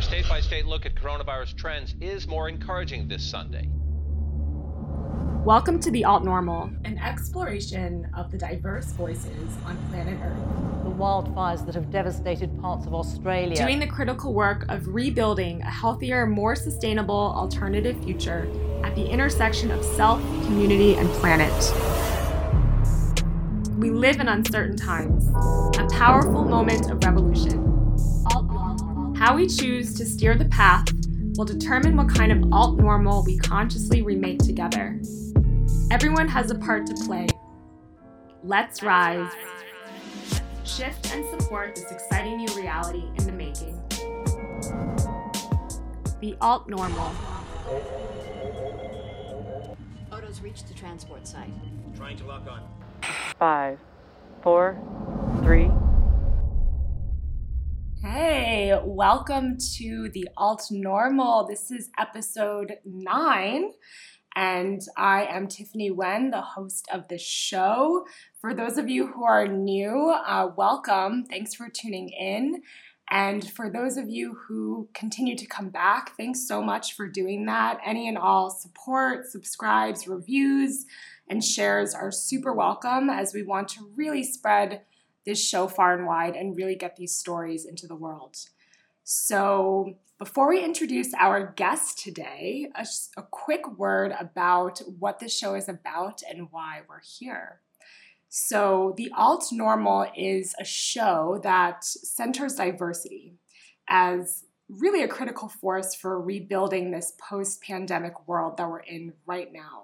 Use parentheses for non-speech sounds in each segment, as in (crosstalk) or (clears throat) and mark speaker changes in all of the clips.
Speaker 1: Our state by state look at coronavirus trends is more encouraging this Sunday.
Speaker 2: Welcome to The Alt Normal, an exploration of the diverse voices on planet Earth.
Speaker 3: The wildfires that have devastated parts of Australia.
Speaker 2: Doing the critical work of rebuilding a healthier, more sustainable alternative future at the intersection of self, community, and planet. We live in uncertain times, a powerful moment of revolution. How we choose to steer the path will determine what kind of alt normal we consciously remake together. Everyone has a part to play. Let's rise. Shift and support this exciting new reality in the making. The alt normal.
Speaker 4: Oto's reached the transport site.
Speaker 1: Trying to lock on.
Speaker 3: Five, four, three.
Speaker 2: Hey, welcome to the Alt Normal. This is episode nine, and I am Tiffany Wen, the host of the show. For those of you who are new, uh, welcome. Thanks for tuning in. And for those of you who continue to come back, thanks so much for doing that. Any and all support, subscribes, reviews, and shares are super welcome as we want to really spread this show far and wide and really get these stories into the world. So, before we introduce our guest today, a, a, quick word about what this show is about and why we're here. So, The Alt Normal is a show that centers diversity as really a critical force for rebuilding this post pandemic world that we're in right now.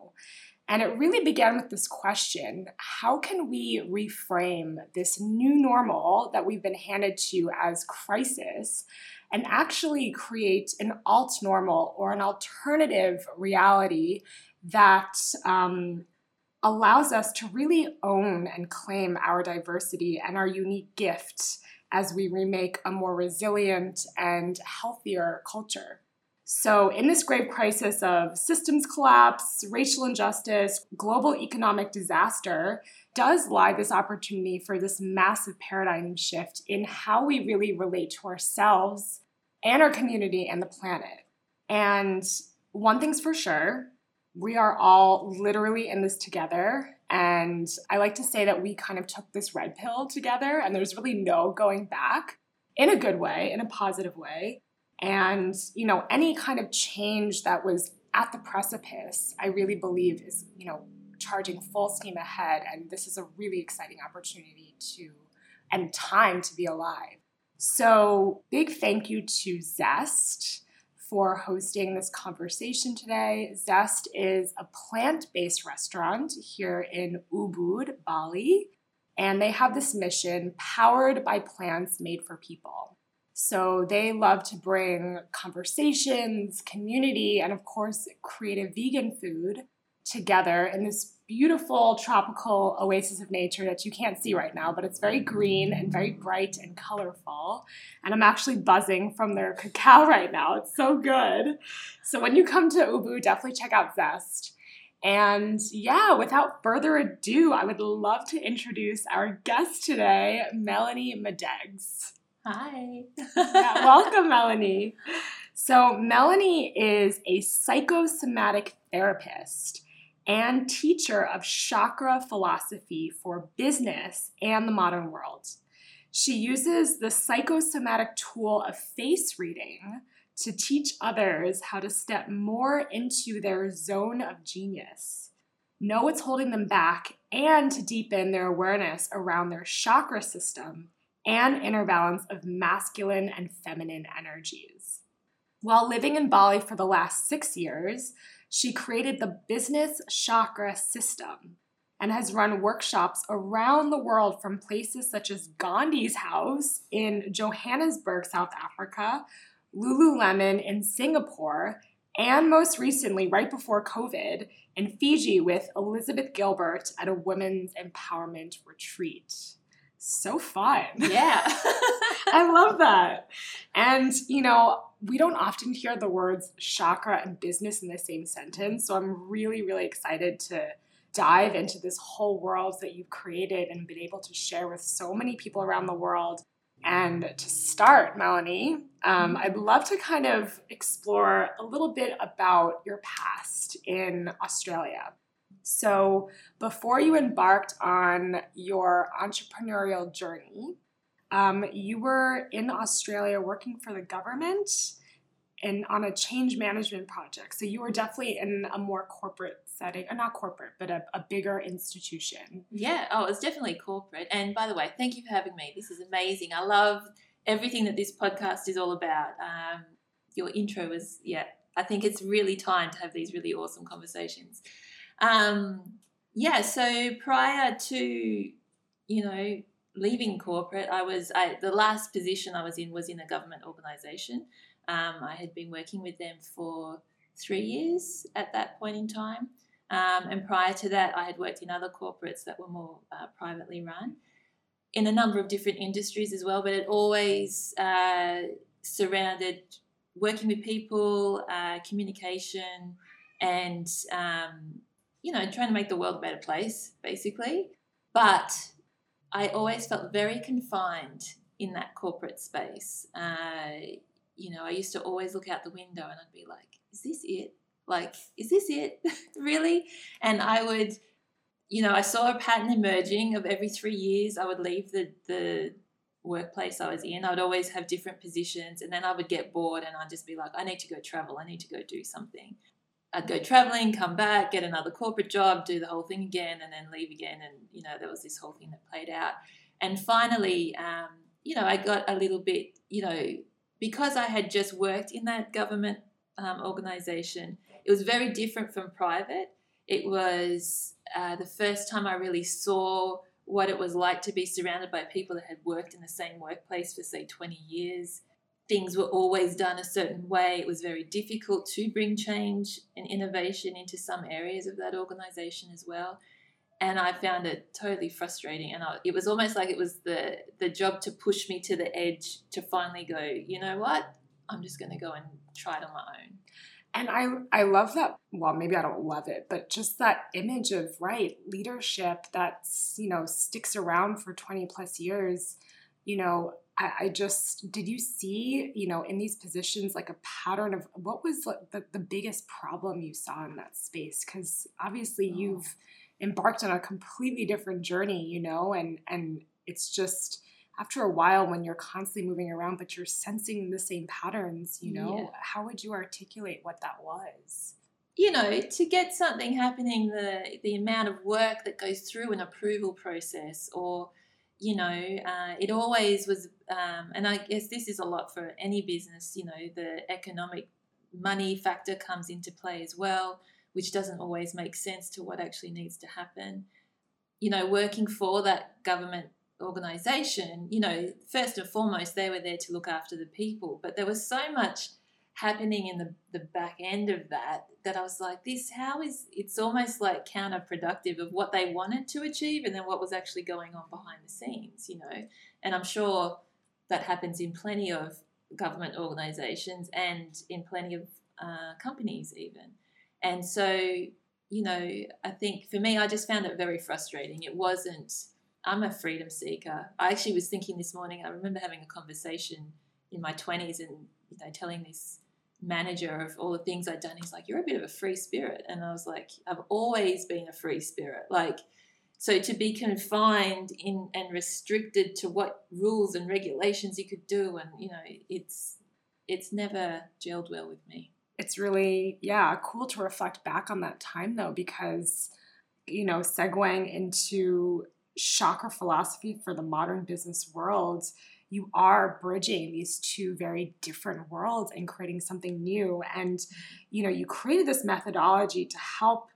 Speaker 2: And it really began with this question how can we reframe this new normal that we've been handed to as crisis and actually create an alt normal or an alternative reality that um, allows us to really own and claim our diversity and our unique gift as we remake a more resilient and healthier culture. So, in this grave crisis of systems collapse, racial injustice, global economic disaster, does lie this opportunity for this massive paradigm shift in how we really relate to ourselves and our community and the planet. And one thing's for sure, we are all literally in this together. And I like to say that we kind of took this red pill together, and there's really no going back in a good way, in a positive way. And, you know, any kind of change that was at the precipice, I really believe is, you know, charging full steam ahead. And this is a really exciting opportunity to and time to be alive. So, big thank you to Zest for hosting this conversation today. Zest is a plant based restaurant here in Ubud, Bali, and they have this mission powered by plants made for people. So they love to bring conversations, community, and of course, creative vegan food together in this beautiful tropical oasis of nature that you can't see right now, but it's very green and very bright and colorful. And I'm actually buzzing from their cacao right now. It's so good. So when you come to Ubud, definitely check out Zest. And yeah, without further ado, I would love to introduce our guest today, Melanie Midegs.
Speaker 5: Hi.
Speaker 2: yeah, welcome, Melanie. So, Melanie is a psychosomatic therapist and teacher of chakra philosophy for business and the modern world. She uses the psychosomatic tool of face reading to teach others how to step more into their zone of genius, know what's holding them back, and to deepen their awareness around their chakra system and inner balance of masculine and feminine energies. While living in Bali for the last six years, she created the Business Chakra System and has run workshops around the world from places such as Gandhi's house in Johannesburg, South Africa, Lululemon in Singapore, and most recently, right before COVID, in Fiji with Elizabeth Gilbert at a women's empowerment retreat so fun.
Speaker 5: Yeah. (laughs)
Speaker 2: I love that. And, you know, we don't often hear the words chakra and business in the same sentence. So I'm really, really excited to dive into this whole world that you've created and been able to share with so many people around the world. And to start, Melanie, Um, I'd love to kind of explore a little bit about your past in Australia. So, before you embarked on your entrepreneurial journey, um, you were in Australia working for the government and on a change management project. So, you were definitely in a more corporate setting, or not corporate, but a, a bigger institution.
Speaker 5: Yeah, oh, it's definitely corporate. And by the way, thank you for having me. This is amazing. I love everything that this podcast is all about. Um, your intro was, yeah, I think it's really time to have these really awesome conversations. Um, yeah, so prior to, you know, leaving corporate, I was, I, the last position I was in was in a government organisation. Um, I had been working with them for three years at that point in time. Um, and prior to that, I had worked in other corporates that were more uh, privately run in a number of different industries as well, but it always uh, surrounded working with people, uh, communication, and um, you know, trying to make the world a better place, basically. But I always felt very confined in that corporate space. Uh, you know, I used to always look out the window and I'd be like, is this it? Like, is this it? (laughs) really? And I would, you know, I saw a pattern emerging of every three years I would leave the, the workplace I was in. I would always have different positions and then I would get bored and I'd just be like, I need to go travel. I need to go do something. I'd go traveling, come back, get another corporate job, do the whole thing again, and then leave again. And, you know, there was this whole thing that played out. And finally, um, you know, I got a little bit, you know, because I had just worked in that government um, organization, it was very different from private. It was uh, the first time I really saw what it was like to be surrounded by people that had worked in the same workplace for, say, 20 years. Things were always done a certain way. It was very difficult to bring change and innovation into some areas of that organization as well. And I found it totally frustrating. And I, it was almost like it was the, the job to push me to the edge to finally go, you know what? I'm just going to go and try it on my own.
Speaker 2: And I I love that well maybe I don't love it but just that image of right leadership that's you know sticks around for 20 plus years you know I, I just did you see you know in these positions like a pattern of what was like the, the biggest problem you saw in that space because obviously oh. you've embarked on a completely different journey you know and and it's just after a while when you're constantly moving around but you're sensing the same patterns you know yeah. how would you articulate what that was
Speaker 5: you know to get something happening the the amount of work that goes through an approval process or you know uh, it always was um, and i guess this is a lot for any business you know the economic money factor comes into play as well which doesn't always make sense to what actually needs to happen you know working for that government organization, you know, first and foremost, they were there to look after the people. But there was so much happening in the, the back end of that that I was like, this, how is it's almost like counterproductive of what they wanted to achieve and then what was actually going on behind the scenes, you know? And I'm sure that happens in plenty of government organizations and in plenty of uh, companies, even. And so, you know, I think for me, I just found it very frustrating. It wasn't I'm a freedom seeker. I actually was thinking this morning, I remember having a conversation in my 20s and you know telling this manager of all the things I'd done. He's like, You're a bit of a free spirit. And I was like, I've always been a free spirit. Like, so to be confined in and restricted to what rules and regulations you could do, and you know, it's it's never gelled well with me.
Speaker 2: It's really, yeah, cool to reflect back on that time though, because you know, segueing into chakra philosophy for the modern business world, you are bridging these two very different worlds and creating something new. And mm-hmm. you know, you created this methodology to help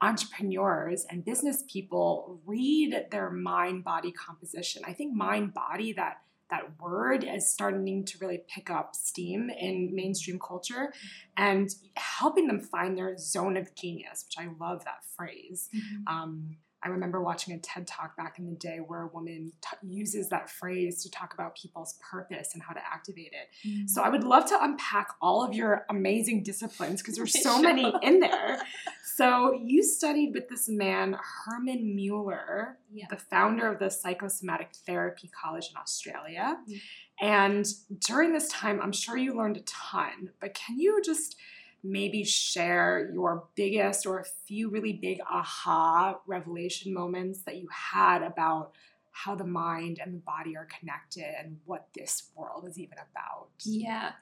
Speaker 2: entrepreneurs and business people read their mind body composition. I think mind body that that word is starting to really pick up steam in mainstream culture and helping them find their zone of genius, which I love that phrase. Mm-hmm. Um, I remember watching a TED talk back in the day where a woman t- uses that phrase to talk about people's purpose and how to activate it.
Speaker 5: Mm.
Speaker 2: So I would love to unpack all of your amazing disciplines because there's (laughs) so many in there. So you studied with this man, Herman Mueller,
Speaker 5: Yeah.
Speaker 2: the founder of the Psychosomatic Therapy College in Australia.
Speaker 5: Mm.
Speaker 2: And during this time, I'm sure you learned a ton, but can you just maybe share your biggest or a few really big aha revelation moments that you had about how the mind and the body are connected and what this world is even about?
Speaker 5: Yeah.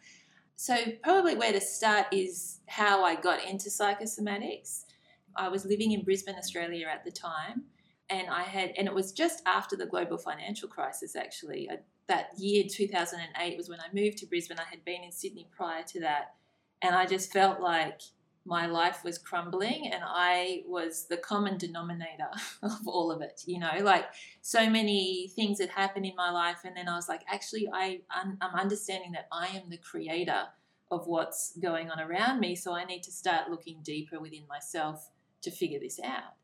Speaker 5: So, probably where to start is how I got into psychosomatics. I was living in Brisbane, Australia at the time, and I had, and it was just after the global financial crisis actually. I, that year, 2008, was when I moved to Brisbane. I had been in Sydney prior to that, and I just felt like my life was crumbling and I was the common denominator (laughs) of all of it, you know, like so many things had happened in my life and then i was like actually I, I'm, I'm understanding that i am the creator of what's going on around me so i need to start looking deeper within myself to figure this out.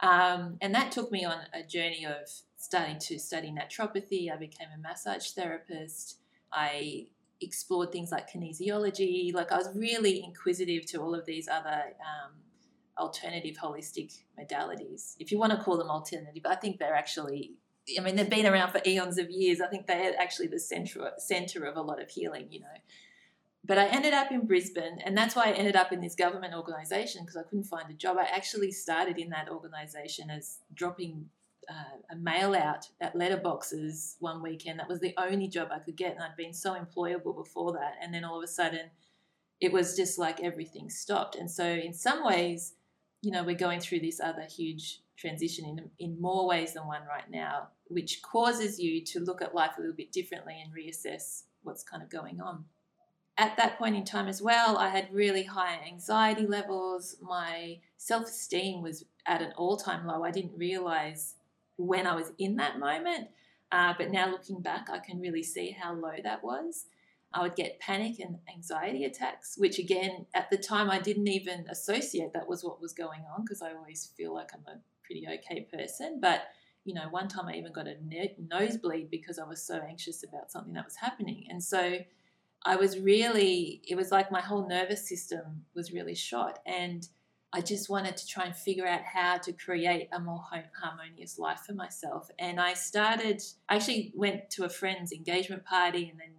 Speaker 5: Um, and that took me on a journey of starting to study naturopathy. I became a massage therapist. I explored things like kinesiology like i was really inquisitive to all of these other um, alternative holistic modalities. If you want to call them alternative, I think they're actually, I mean, they've been around for eons of years. I think they're actually the center, center of a lot of healing, you know. But I ended up in Brisbane, and that's why I ended up in this government organisation because I couldn't find a job. I actually started in that organisation as dropping uh, a mail out at letterboxes one weekend. That was the only job I could get, and I'd been so employable before that. And then all of a sudden, it was just like everything stopped. And so, in some ways, you know, we're going through this other huge transition in, in more ways than one right now, which causes you to look at life a little bit differently and reassess what's kind of going on. At that point in time as well, I had really high anxiety levels. My self esteem was at an all time low. I didn't realize when I was in that moment, uh, but now looking back, I can really see how low that was. I would get panic and anxiety attacks, which again, at the time, I didn't even associate that was what was going on because I always feel like I'm a pretty okay person. But, you know, one time I even got a nosebleed because I was so anxious about something that was happening. And so I was really, it was like my whole nervous system was really shot. And I just wanted to try and figure out how to create a more harmonious life for myself. And I started, I actually went to a friend's engagement party and then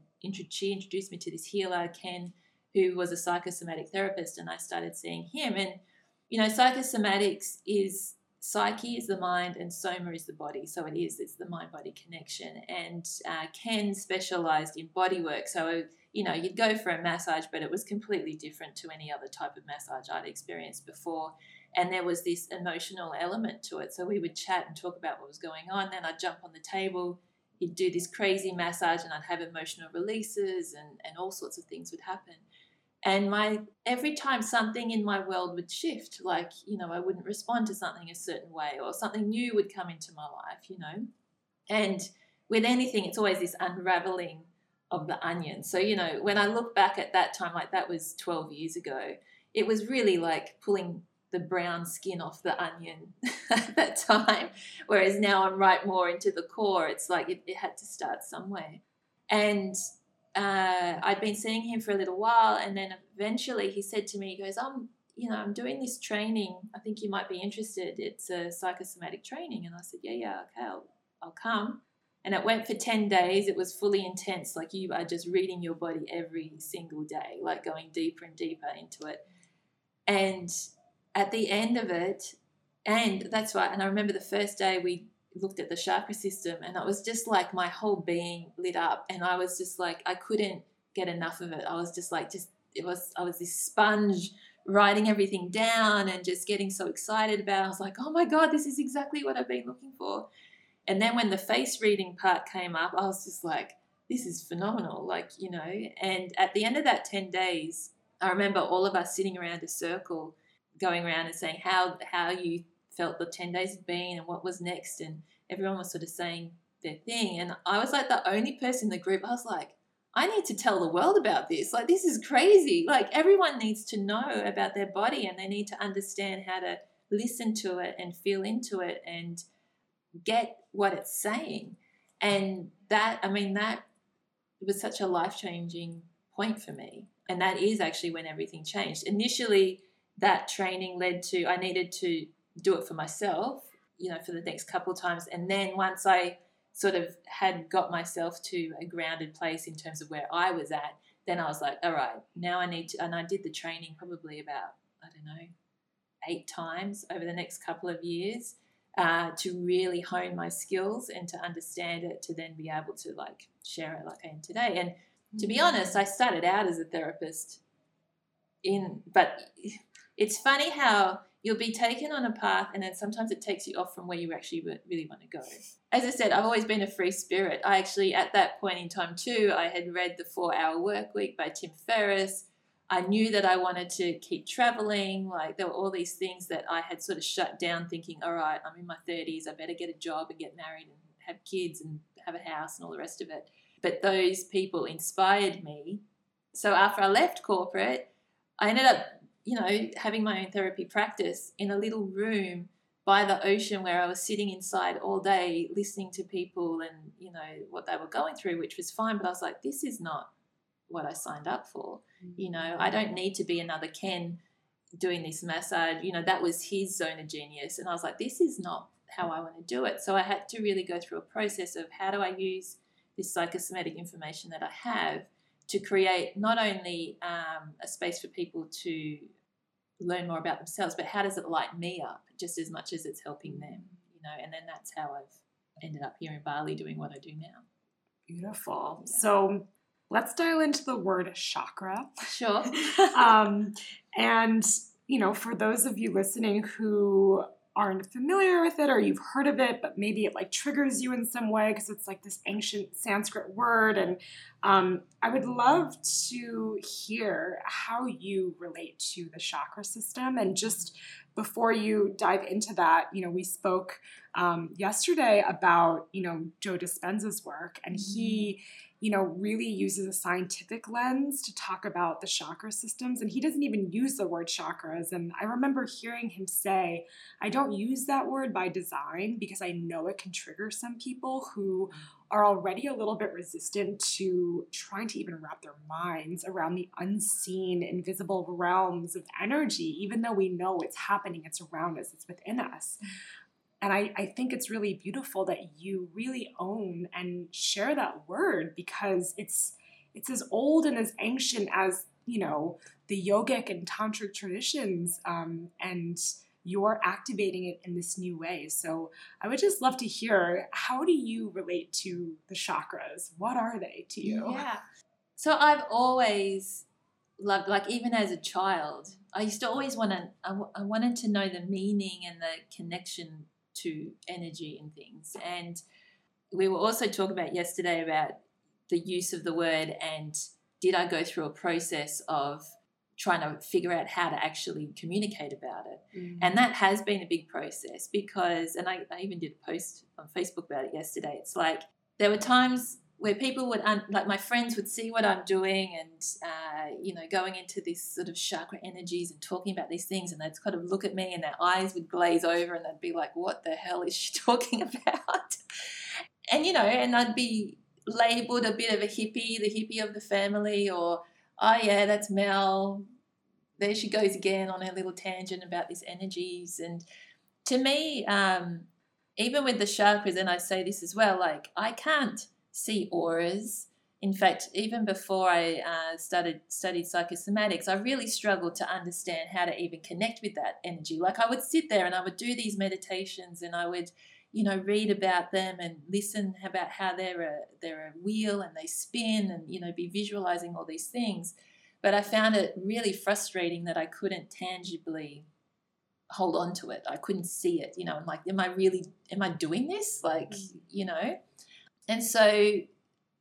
Speaker 5: she introduced me to this healer, Ken, who was a psychosomatic therapist, and I started seeing him. And, you know, psychosomatics is psyche is the mind and soma is the body. So it is, it's the mind body connection. And uh, Ken specialized in body work. So, you know, you'd go for a massage, but it was completely different to any other type of massage I'd experienced before. And there was this emotional element to it. So we would chat and talk about what was going on. Then I'd jump on the table he'd do this crazy massage and I'd have emotional releases and, and all sorts of things would happen. And my every time something in my world would shift, like, you know, I wouldn't respond to something a certain way or something new would come into my life, you know. And with anything, it's always this unraveling of the onion. So, you know, when I look back at that time, like that was 12 years ago, it was really like pulling the brown skin off the onion (laughs) at that time. Whereas now I'm right more into the core. It's like it, it had to start somewhere. And uh, I'd been seeing him for a little while, and then eventually he said to me, he goes, I'm, you know, I'm doing this training. I think you might be interested. It's a psychosomatic training. And I said, yeah, yeah, okay, I'll, I'll come. And it went for 10 days. It was fully intense. Like you are just reading your body every single day, like going deeper and deeper into it. And at the end of it, and that's right. And I remember the first day we looked at the chakra system, and it was just like my whole being lit up, and I was just like I couldn't get enough of it. I was just like just it was I was this sponge writing everything down and just getting so excited about. It. I was like, oh my god, this is exactly what I've been looking for. And then when the face reading part came up, I was just like, this is phenomenal, like you know. And at the end of that ten days, I remember all of us sitting around a circle going around and saying how how you felt the 10 days had been and what was next and everyone was sort of saying their thing. And I was like the only person in the group I was like I need to tell the world about this. Like this is crazy. Like everyone needs to know about their body and they need to understand how to listen to it and feel into it and get what it's saying. And that, I mean, that was such a life changing point for me. And that is actually when everything changed. Initially, that training led to I needed to do it for myself, you know, for the next couple of times. And then once I sort of had got myself to a grounded place in terms of where I was at, then I was like, all right, now I need to, and I did the training probably about, I don't know, eight times over the next couple of years uh, to really hone my skills and to understand it to then be able to like share it like I am today. And to be honest, I started out as a therapist in, but it's funny how you'll be taken on a path and then sometimes it takes you off from where you actually really want to go. As I said, I've always been a free spirit. I actually, at that point in time too, I had read The Four Hour Work Week by Tim Ferriss. I knew that I wanted to keep traveling. Like there were all these things that I had sort of shut down, thinking, all right, I'm in my 30s, I better get a job and get married and have kids and have a house and all the rest of it. But those people inspired me. So after I left corporate, I ended up, you know, having my own therapy practice in a little room by the ocean where I was sitting inside all day listening to people and, you know, what they were going through, which was fine. But I was like, this is not what I signed up for. You know, I don't need to be another Ken doing this massage. You know, that was his zone of genius. And I was like, this is not how I want to do it. So I had to really go through a process of how do I use this psychosomatic information that I have to create not only um, a space for people to learn more about themselves, but how does it light me up just as much as it's helping them, you know? And then that's how I've ended up here in Bali doing what I do now.
Speaker 2: Beautiful. Yeah. So let's dial into the word chakra.
Speaker 5: Sure. (laughs)
Speaker 2: um, (laughs) and, you know, for those of you listening who aren't familiar with it or you've heard of it, but maybe it like triggers you in some way because it's like this ancient Sanskrit word. And um, I would love to hear how you relate to the chakra system. And just before you dive into that, you know, we spoke um, yesterday about, you know, Joe Dispenza's work, and he mm-hmm you know, really uses a scientific lens to talk about the chakra systems. And he doesn't even use the word chakras. And I remember hearing him say, I don't use that word by design because I know it can trigger some people who are already a little bit resistant to trying to even wrap their minds around the unseen, invisible realms of energy, even though we know it's happening, it's around us, it's within us. And I, I think it's really beautiful that you really own and share that word because it's it's as old and as ancient as you know the yogic and tantric traditions um, and you're activating it in this new way. So i would just love to hear how do you relate to the chakras? What are they to you?
Speaker 5: Yeah. So i've always loved like even as a child i used to always want to I wanted to know the meaning and the connection to energy and things. And we were also talking about yesterday about the use of the word and did I go through a process of trying to figure out how to actually communicate about it. Mm. And that has been a big process because, and I, I even did a post on Facebook about it yesterday. It's like there were times where people would un- like my friends would see what I'm doing and uh, you know going into this sort of chakra energies and talking about these things and they'd kind of look at me and their eyes would glaze over and they'd be like what the hell is she (laughs) talking about? And you know and I'd be labeled a bit of a hippie the hippie of the family or oh yeah that's Mel. There she goes again on her little tangent about these energies and to me um, even with the chakras and I say this as well like I can't see auras. In fact, even before I uh, started studied psychosomatics, I really struggled to understand how to even connect with that energy. Like I would sit there and I would do these meditations, and I would, you know, read about them and listen about how they're a they're a wheel and they spin, and you know, be visualizing all these things. But I found it really frustrating that I couldn't tangibly hold on to it. I couldn't see it. You know, I'm like, am I really? Am I doing this? Like, mm. you know. And so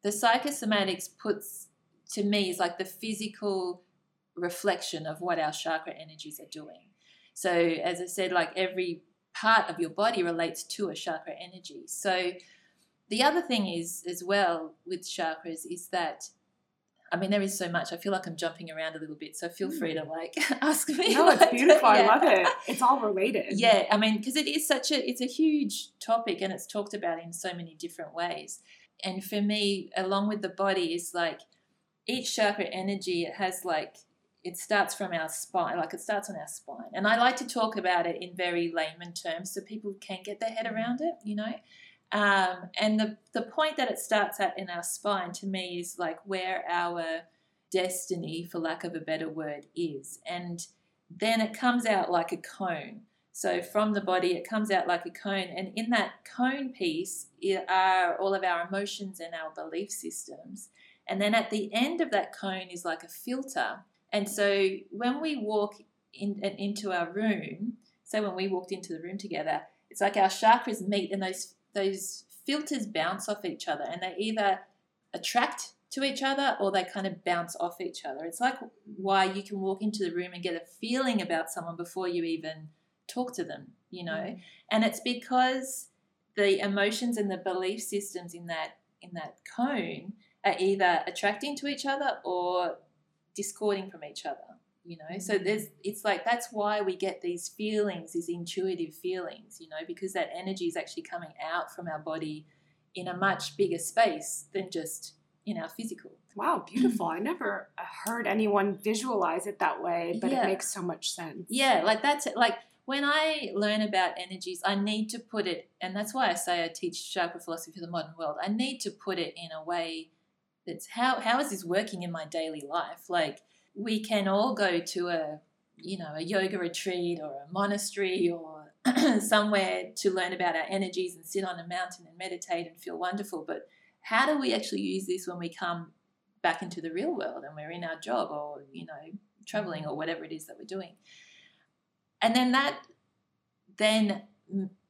Speaker 5: the psychosomatics puts to me is like the physical reflection of what our chakra energies are doing. So as I said, like every part of your body relates to a chakra energy. So the other thing is as well with chakras is that I mean, there is so much. I feel like I'm jumping around a little bit, so feel free to like (laughs) ask me.
Speaker 2: Hmm. No, it's
Speaker 5: like,
Speaker 2: beautiful. I love it. It's all related.
Speaker 5: Yeah, I mean, because it is such a it's a huge topic and it's talked about in so many different ways. And for me, along with the body, is like each chakra energy. It has like it starts from our spine, like it starts on our spine. And I like to talk about it in very layman terms so people can get their head around it. You know. Um, and the, the point that it starts at in our spine to me is like where our destiny, for lack of a better word, is. And then it comes out like a cone. So from the body, it comes out like a cone. And in that cone piece are all of our emotions and our belief systems. And then at the end of that cone is like a filter. And so when we walk in, into our room, so when we walked into the room together, it's like our chakras meet and those those filters bounce off each other and they either attract to each other or they kind of bounce off each other. It's like why you can walk into the room and get a feeling about someone before you even talk to them, you know.
Speaker 2: Mm.
Speaker 5: And it's because the emotions and the belief systems in that in that cone are either attracting to each other or discording from each other you know so there's it's like that's why we get these feelings these intuitive feelings you know because that energy is actually coming out from our body in a much bigger space than just in our physical
Speaker 2: Wow, beautiful. I never uh, heard anyone visualize it that way, but
Speaker 5: Yeah.
Speaker 2: it makes so much sense.
Speaker 5: yeah like that's it like when i learn about energies i need to put it and that's why i say i teach chakra philosophy for the modern world i need to put it in a way that's how how is this working in my daily life like we can all go to a you know a yoga retreat or a monastery or (clears throat) somewhere to learn about our energies and sit on a mountain and meditate and feel wonderful. But how do we actually use this when we come back into the real world and we're in our job or you know traveling or whatever it is that we're doing? And then that then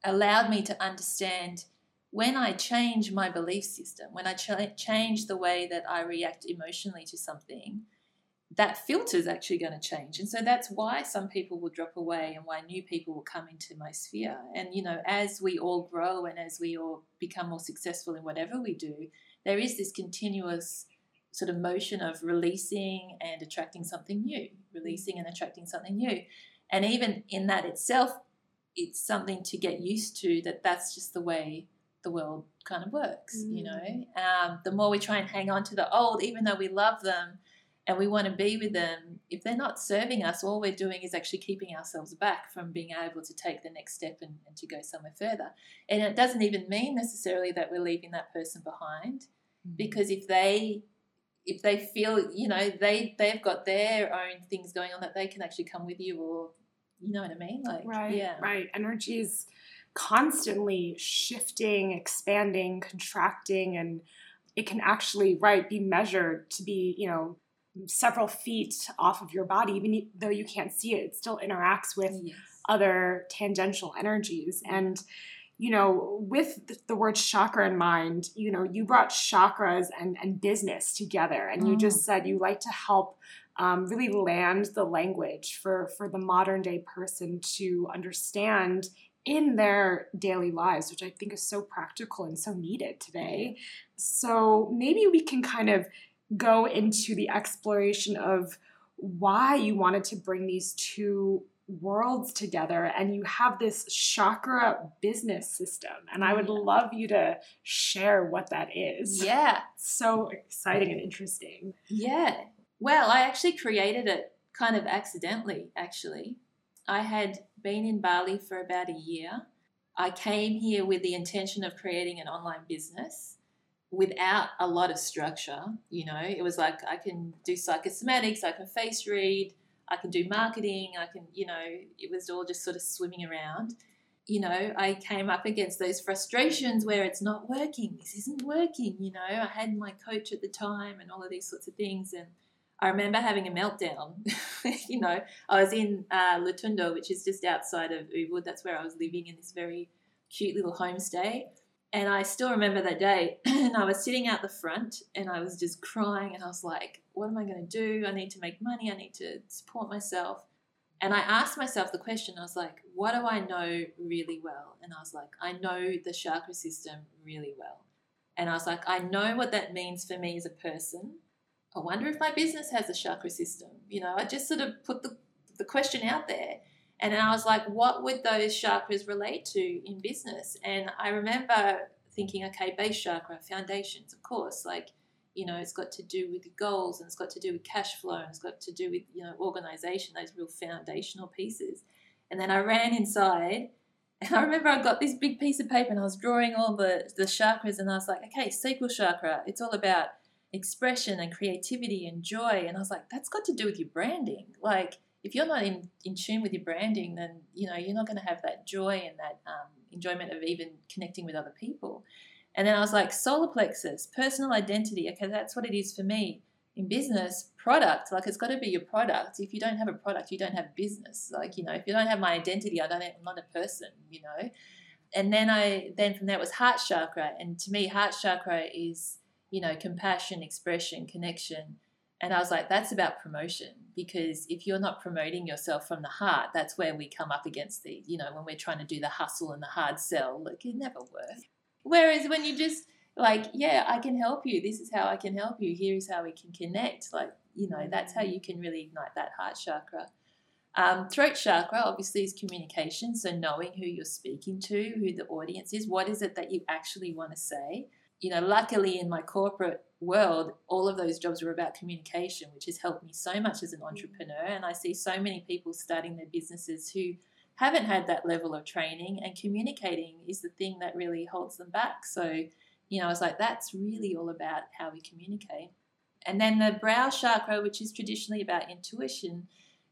Speaker 5: allowed me to understand when I change my belief system, when I ch- change the way that I react emotionally to something, that filter is actually going to change. And so that's why some people will drop away and why new people will come into my sphere. And, you know, as we all grow and as we all become more successful in whatever we do, there is this continuous sort of motion of releasing and attracting something new, releasing and attracting something new. And even in that itself, it's something to get used to that that's just the way the world kind of works, you know. Um, the more we try and hang on to the old, even though we love them and we want to be with them, if they're not serving us, all we're doing is actually keeping ourselves back from being able to take the next step and, and to go somewhere further. And it doesn't even mean necessarily that we're leaving that person behind, mm. because if they if they feel you know they they've got their own things going on that they can actually come with you or you know what I mean like
Speaker 2: Right,
Speaker 5: yeah
Speaker 2: right. Energy is constantly shifting, expanding, contracting, and it can actually, right, be measured to be, you know, several feet off of your body, even though you can't see it. It still interacts with
Speaker 5: yes.
Speaker 2: other tangential energies. And, you know, with th- the word chakra in mind, you know, you brought chakras and, and business together. And you just said you like to help um, really land the language for, for the modern day person to understand in their daily lives, which I think is so practical and so needed today. So maybe we can kind of go into the exploration of why you wanted to bring these two worlds together and you have this chakra business system and i would
Speaker 5: Yeah.
Speaker 2: love you to share what that is
Speaker 5: yeah
Speaker 2: so exciting and interesting
Speaker 5: Yeah. Well, I actually created it kind of accidentally, actually. I had been in Bali for about a year. I came here with the intention of creating an online business without a lot of structure. You know, it was like I can do psychosomatics, I can face read, I can do marketing, I can, you know, it was all just sort of swimming around. You know, I came up against those frustrations where it's not working, this isn't working. You know, I had my coach at the time and all of these sorts of things. And I remember having a meltdown. (laughs) you know, I was in uh, which is just outside of Ubud. That's where I was living in this very cute little homestay. And I still remember that day. (clears throat) and I was sitting out the front and I was just crying. And I was like, what am I going to do? I need to make money. I need to support myself. And I asked myself the question I was like, what do I know really well? And I was like, I know the chakra system really well. And I was like, I know what that means for me as a person. I wonder if my business has a chakra system. You know, I just sort of put the, the question out there. And I was like, what would those chakras relate to in business? And I remember thinking, okay, base chakra, foundations, of course. Like, you know, it's got to do with goals and it's got to do with cash flow and it's got to do with, you know, organization, those real foundational pieces. And then I ran inside (laughs) and I remember I got this big piece of paper and I was drawing all the, the chakras and I was like, okay, sacral chakra, it's all about expression and creativity and joy. And I was like, that's got to do with your branding. Like, if you're not in, in tune with your branding, then you know you're not going to have that joy and that um, enjoyment of even connecting with other people. And then I was like, solar plexus, personal identity. Okay, that's what it is for me. In business, product, like it's got to be your product. If you don't have a product, you don't have business. Like, you know, if you don't have my identity, I don't I'm not a person, you know. And then I then from that was heart chakra. And to me, heart chakra is, you know, compassion, expression, connection. And I was like, that's about promotion because if you're not promoting yourself from the heart, that's where we come up against the, you know, when we're trying to do the hustle and the hard sell, like it never works. Whereas when you just like, yeah, I can help you. This is how I can help you. Here's how we can connect. Like, you know, that's how you can really ignite that heart chakra. Um, throat chakra obviously is communication, so knowing who you're speaking to, who the audience is, what is it that you actually want to say. You know, luckily in my corporate world, all of those jobs were about communication, which has helped me so much as an entrepreneur. And I see so many people starting their businesses who haven't had that level of training, and communicating is the thing that really holds them back. So, you know, I was like, that's really all about how we communicate. And then the brow chakra, which is traditionally about intuition,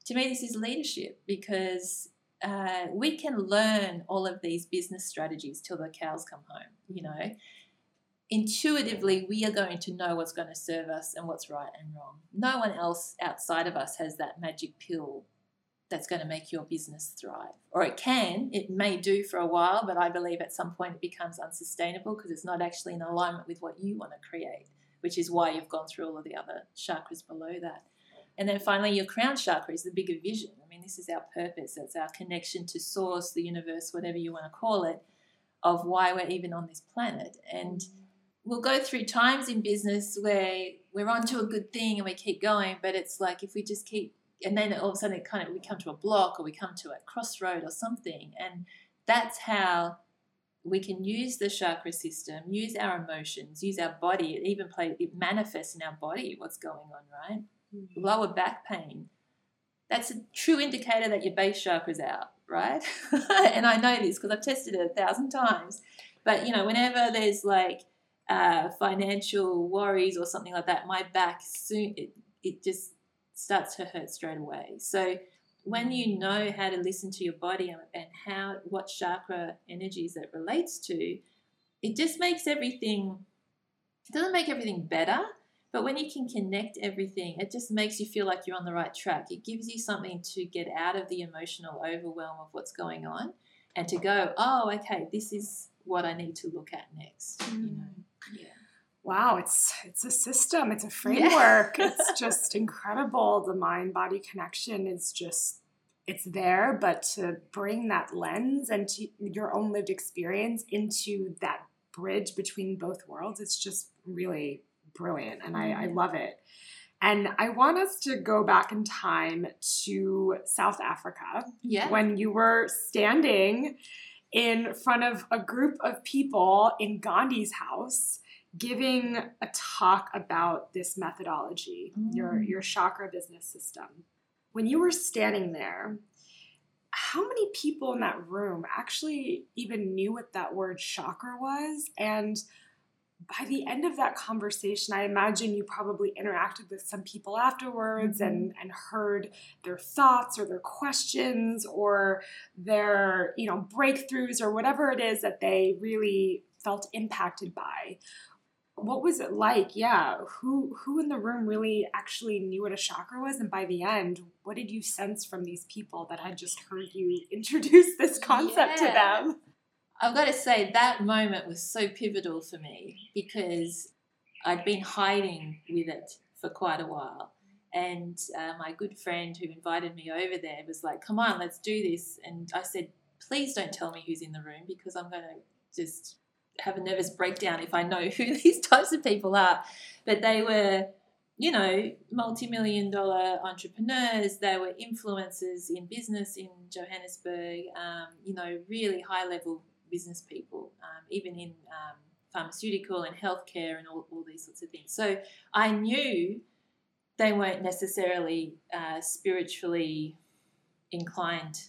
Speaker 5: to me, this is leadership because uh, we can learn all of these business strategies till the cows come home, you know. Intuitively, we are going to know what's going to serve us and what's right and wrong. No one else outside of us has that magic pill that's going to make your business thrive. Or it can, it may do for a while, but I believe at some point it becomes unsustainable because it's not actually in alignment with what you want to create, which is why you've gone through all of the other chakras below that. And then finally, your crown chakra is the bigger vision. I mean, this is our purpose, it's our connection to source, the universe, whatever you want to call it, of why we're even on this planet. And we'll go through times in business where we're onto a good thing and we keep going, but it's like if we just keep and then all of a sudden it kind of we come to a block or we come to a crossroad or something and that's how we can use the chakra system use our emotions use our body it even play it manifests in our body what's going on right? Mm-hmm. lower back pain. That's a true indicator that your base chakra's out right? (laughs) And i know this because i've tested it a thousand times but you know whenever there's like uh, financial worries or something like that my back soon it, it just starts to hurt straight away. So when you know how to listen to your body and how what chakra energies it relates to, it just makes everything it doesn't make everything better, but when you can connect everything, it just makes you feel like you're on the right track. It gives you something to get out of the emotional overwhelm of what's going on and to go, oh, okay, this is what I need to look at next. Mm. You know? Yeah
Speaker 2: wow it's it's a system it's a (laughs) framework yeah. it's just incredible the mind body connection is just it's there but to bring that lens and to your own lived experience into that bridge between both worlds it's just really brilliant and I, I mm-hmm. love it and I want us to go back in time to South Africa.
Speaker 5: Yeah.
Speaker 2: When you were standing in front of a group of people in Gandhi's house giving a talk about this methodology, mm. your your chakra business system. When you were standing there, how many people in that room actually even knew what that word chakra was? And by the end of that conversation, I imagine you probably interacted with some people afterwards mm-hmm. and, and heard their thoughts or their questions or their, you know, breakthroughs or whatever it is that they really felt impacted by what was it like? Yeah, who who in the room really actually knew what a chakra was, and by the end, what did you sense from these people that had just heard you (laughs) introduce this concept yeah. to them?
Speaker 5: I've got to say that moment was so pivotal for me because I'd been hiding with it for quite a while. And uh, my good friend who invited me over there was like, "Come on, let's do this." And I said, "Please don't tell me who's in the room because I'm going to just have a nervous breakdown if I know (laughs) who these types of people are. But they were you know, multi million dollar entrepreneurs. They were influencers in business in Johannesburg, um, you know, really high level business people, um, even in um, pharmaceutical and healthcare and all, all these sorts of things. So I knew they weren't necessarily uh, spiritually inclined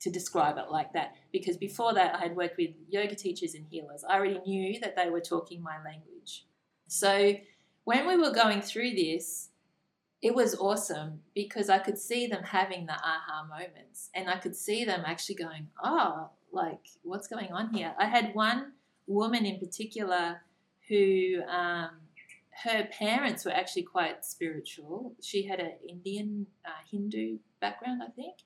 Speaker 5: to describe it like that because before that I had worked with yoga teachers and healers. I already knew that they were talking my language. So when we were going through this, it was awesome because I could see them having the aha moments and I could see them actually going, oh, like, what's going on here? I had one woman in particular who um, her parents were actually quite spiritual. She had an Indian uh, Hindu background, I think,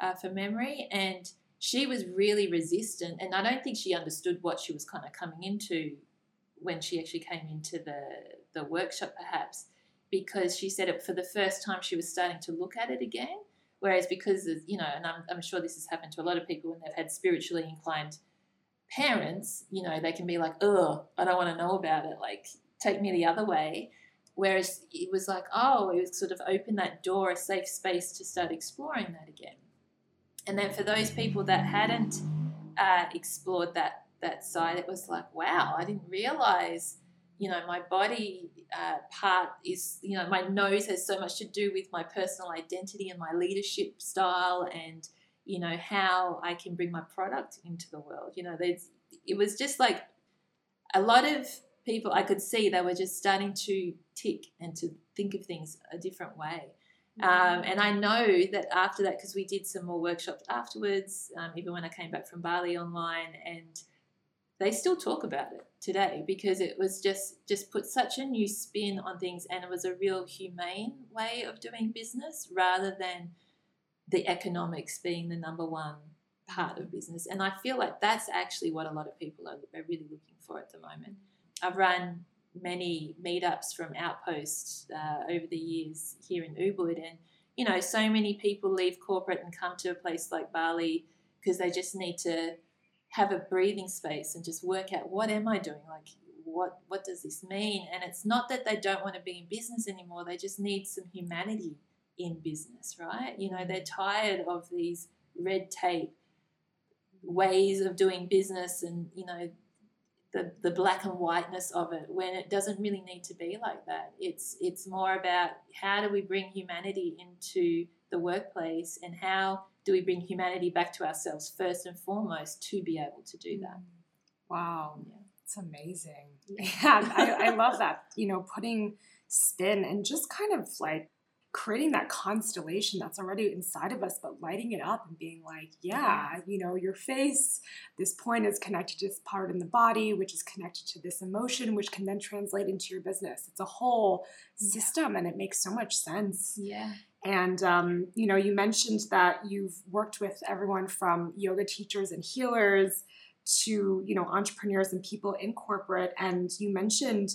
Speaker 5: uh, for memory, and she was really resistant. And I don't think she understood what she was kind of coming into when she actually came into the the workshop, perhaps, because she said it for the first time she was starting to look at it again. Whereas because of, you know, and I'm, I'm sure this has happened to a lot of people when they've had spiritually inclined parents, you know, they can be like, oh, I don't want to know about it. Like, take me the other way. Whereas it was like, oh, it was sort of open that door, a safe space to start exploring that again. And then for those people that hadn't uh, explored that that side, it was like, wow, I didn't realize, you know, my body uh, part is, you know, my nose has so much to do with my personal identity and my leadership style and you know how I can bring my product into the world. You know, it was just like a lot of people I could see they were just starting to tick and to think of things a different way. Um, and I know that after that, because we did some more workshops afterwards, um, even when I came back from Bali online, and they still talk about it today because it was just just put such a new spin on things, and it was a real humane way of doing business rather than the economics being the number one part of business. And I feel like that's actually what a lot of people are, are really looking for at the moment. I've run many meetups from Outpost uh, over the years here in Ubud, and you know, so many people leave corporate and come to a place like Bali because they just need to have a breathing space and just work out what am I doing? Like, what what does this mean? And it's not that they don't want to be in business anymore; they just need some humanity in business, right? You know, they're tired of these red tape ways of doing business and, you know, the, the black and whiteness of it when it doesn't really need to be like that. It's it's more about how do we bring humanity into the workplace and how do we bring humanity back to ourselves first and foremost to be able to do that. Mm.
Speaker 2: Wow. Yeah. It's amazing. (laughs) Yeah, I, I love that. You know, putting spin and just kind of like creating that constellation that's already inside of us, but lighting it up and being like, yeah, you know, your face, this point is connected to this part in the body, which is connected to this emotion, which can then translate into your business. It's a whole system and it makes so much sense.
Speaker 5: Yeah.
Speaker 2: And, um, you know, you mentioned that you've worked with everyone from yoga teachers and healers to, you know, entrepreneurs and people in corporate. And you mentioned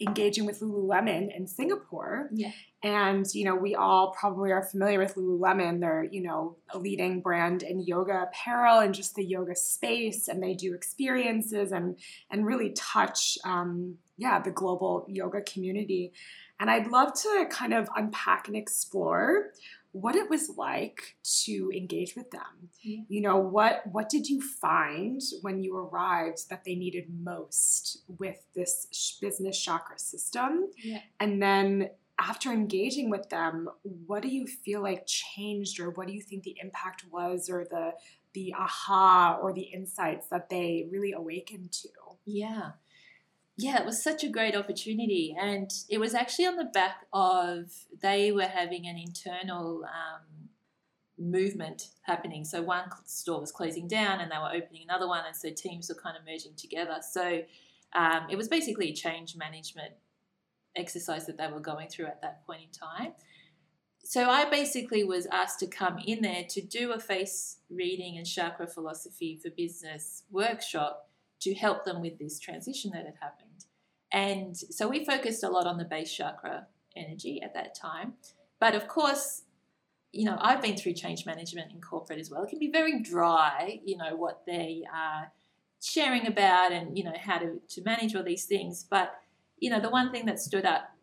Speaker 2: engaging with Lululemon in Singapore.
Speaker 5: Yeah.
Speaker 2: And, you know, we all probably are familiar with Lululemon. They're, you know, a leading brand in yoga apparel and just the yoga space. And they do experiences and, and really touch, um, yeah, the global yoga community. And I'd love to kind of unpack and explore what it was like to engage with them.
Speaker 5: Yeah.
Speaker 2: You know, what what did you find when you arrived that they needed most with this business chakra system?
Speaker 5: Yeah.
Speaker 2: And then after engaging with them, what do you feel like changed or what do you think the impact was or the the aha or the insights that they really awakened to?
Speaker 5: Yeah yeah, it was such a great opportunity. And it was actually on the back of they were having an internal um, movement happening. So one store was closing down and they were opening another one. And so teams were kind of merging together. So um, it was basically a change management exercise that they were going through at that point in time. So I basically was asked to come in there to do a face reading and chakra philosophy for business workshop to help them with this transition that had happened. And so we focused a lot on the base chakra energy at that time. But of course, you know, I've been through change management in corporate as well. It can be very dry, you know, what they are sharing about and, you know, how to, to manage all these things. But, you know, the one thing that stood up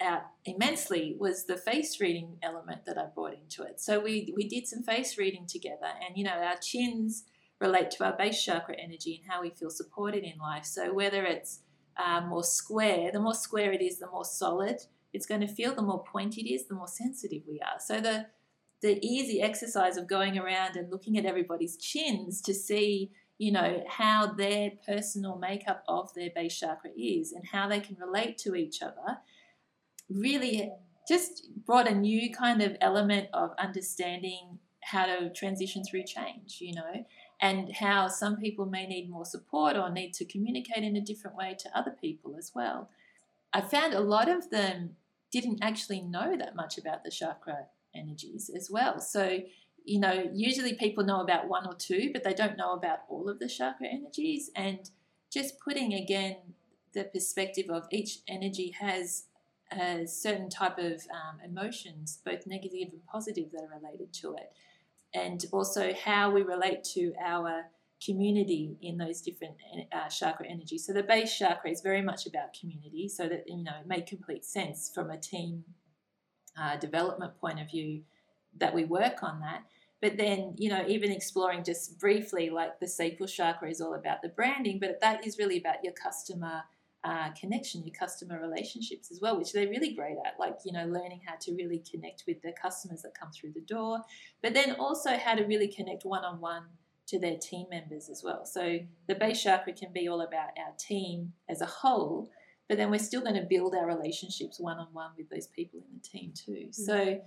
Speaker 5: out immensely was the face reading element that I brought into it. So we we did some face reading together, and you know our chins relate to our base chakra energy and how we feel supported in life. So whether it's um, more square, the more square it is, the more solid it's going to feel. The more pointy it is, the more sensitive we are. So the the easy exercise of going around and looking at everybody's chins to see you know how their personal makeup of their base chakra is and how they can relate to each other really just brought a new kind of element of understanding how to transition through change, you know, and how some people may need more support or need to communicate in a different way to other people as well. I found a lot of them didn't actually know that much about the chakra energies as well. So, you know, usually people know about one or two, but they don't know about all of the chakra energies. And just putting again the perspective of each energy has a certain type of um, emotions, both negative and positive, that are related to it, and also how we relate to our community in those different uh, chakra energies. So the base chakra is very much about community, so that you know it made complete sense from a team uh, development point of view that we work on that. But then, you know, even exploring just briefly, like the sacral chakra is all about the branding, but that is really about your customer uh, connection, your customer relationships as well, which they're really great at, like, you know, learning how to really connect with the customers that come through the door, but then also how to really connect one on one to their team members as well. So the base chakra can be all about our team as a whole, but then we're still going to build our relationships one on one with those people in the team too. Mm-hmm. So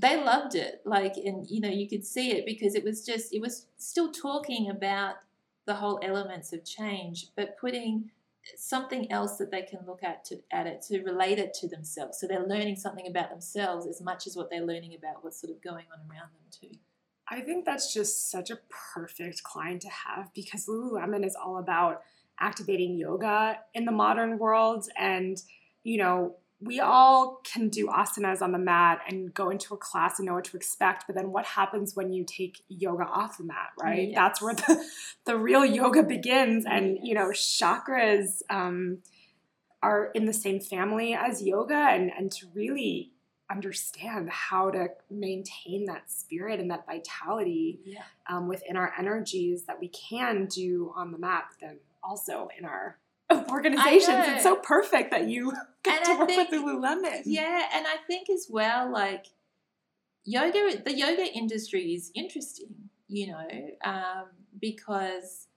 Speaker 5: they loved it, like, and you know, you could see it because it was just, it was still talking about the whole elements of change, but putting something else that they can look at to at it to relate it to themselves. So they're learning something about themselves as much as what they're learning about what's sort of going on around them too.
Speaker 2: I think that's just such a perfect client to have because Lululemon is all about activating yoga in the modern world and you know we all can do asanas on the mat and go into a class and know what to expect but then what happens when you take yoga off the mat right yes. that's where the, the real yoga begins and yes. you know chakras um, are in the same family as yoga and and to really understand how to maintain that spirit and that vitality yeah. um, within our energies that we can do on the mat but then also in our organizations. It's so perfect that you (laughs) get and to I work think, with Lululemon.
Speaker 5: Yeah, and I think as well, like yoga, the yoga industry is interesting, you know, um, because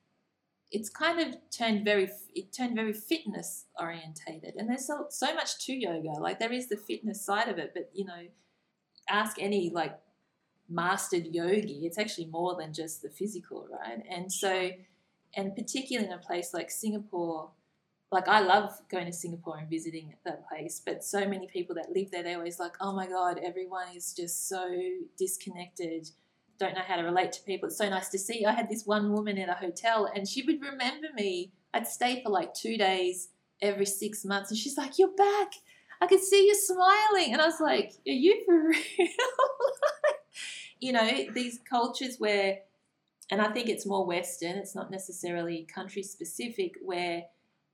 Speaker 5: it's kind of turned very it turned very fitness orientated, and there's so so much to yoga. Like there is the fitness side of it, but you know, ask any like mastered yogi, it's actually more than just the physical, right? And so, and particularly in a place like Singapore like I love going to Singapore and visiting that place, but so many people that live there, they're always like, oh my God, everyone is just so disconnected, don't know how to relate to people. It's so nice to see. I had this one woman in a hotel and she would remember me. I'd stay for like two days every six months and she's like, you're back. I could see you smiling. And I was like, are you for (laughs) real? you know, these cultures where, and I think it's more Western, it's not necessarily country specific, where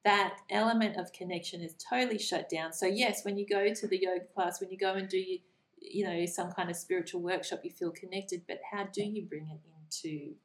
Speaker 5: that element of connection is totally shut down. So yes, when you go to the yoga class, when you go and do you, you know some kind of spiritual workshop, you feel connected. But how do you bring it into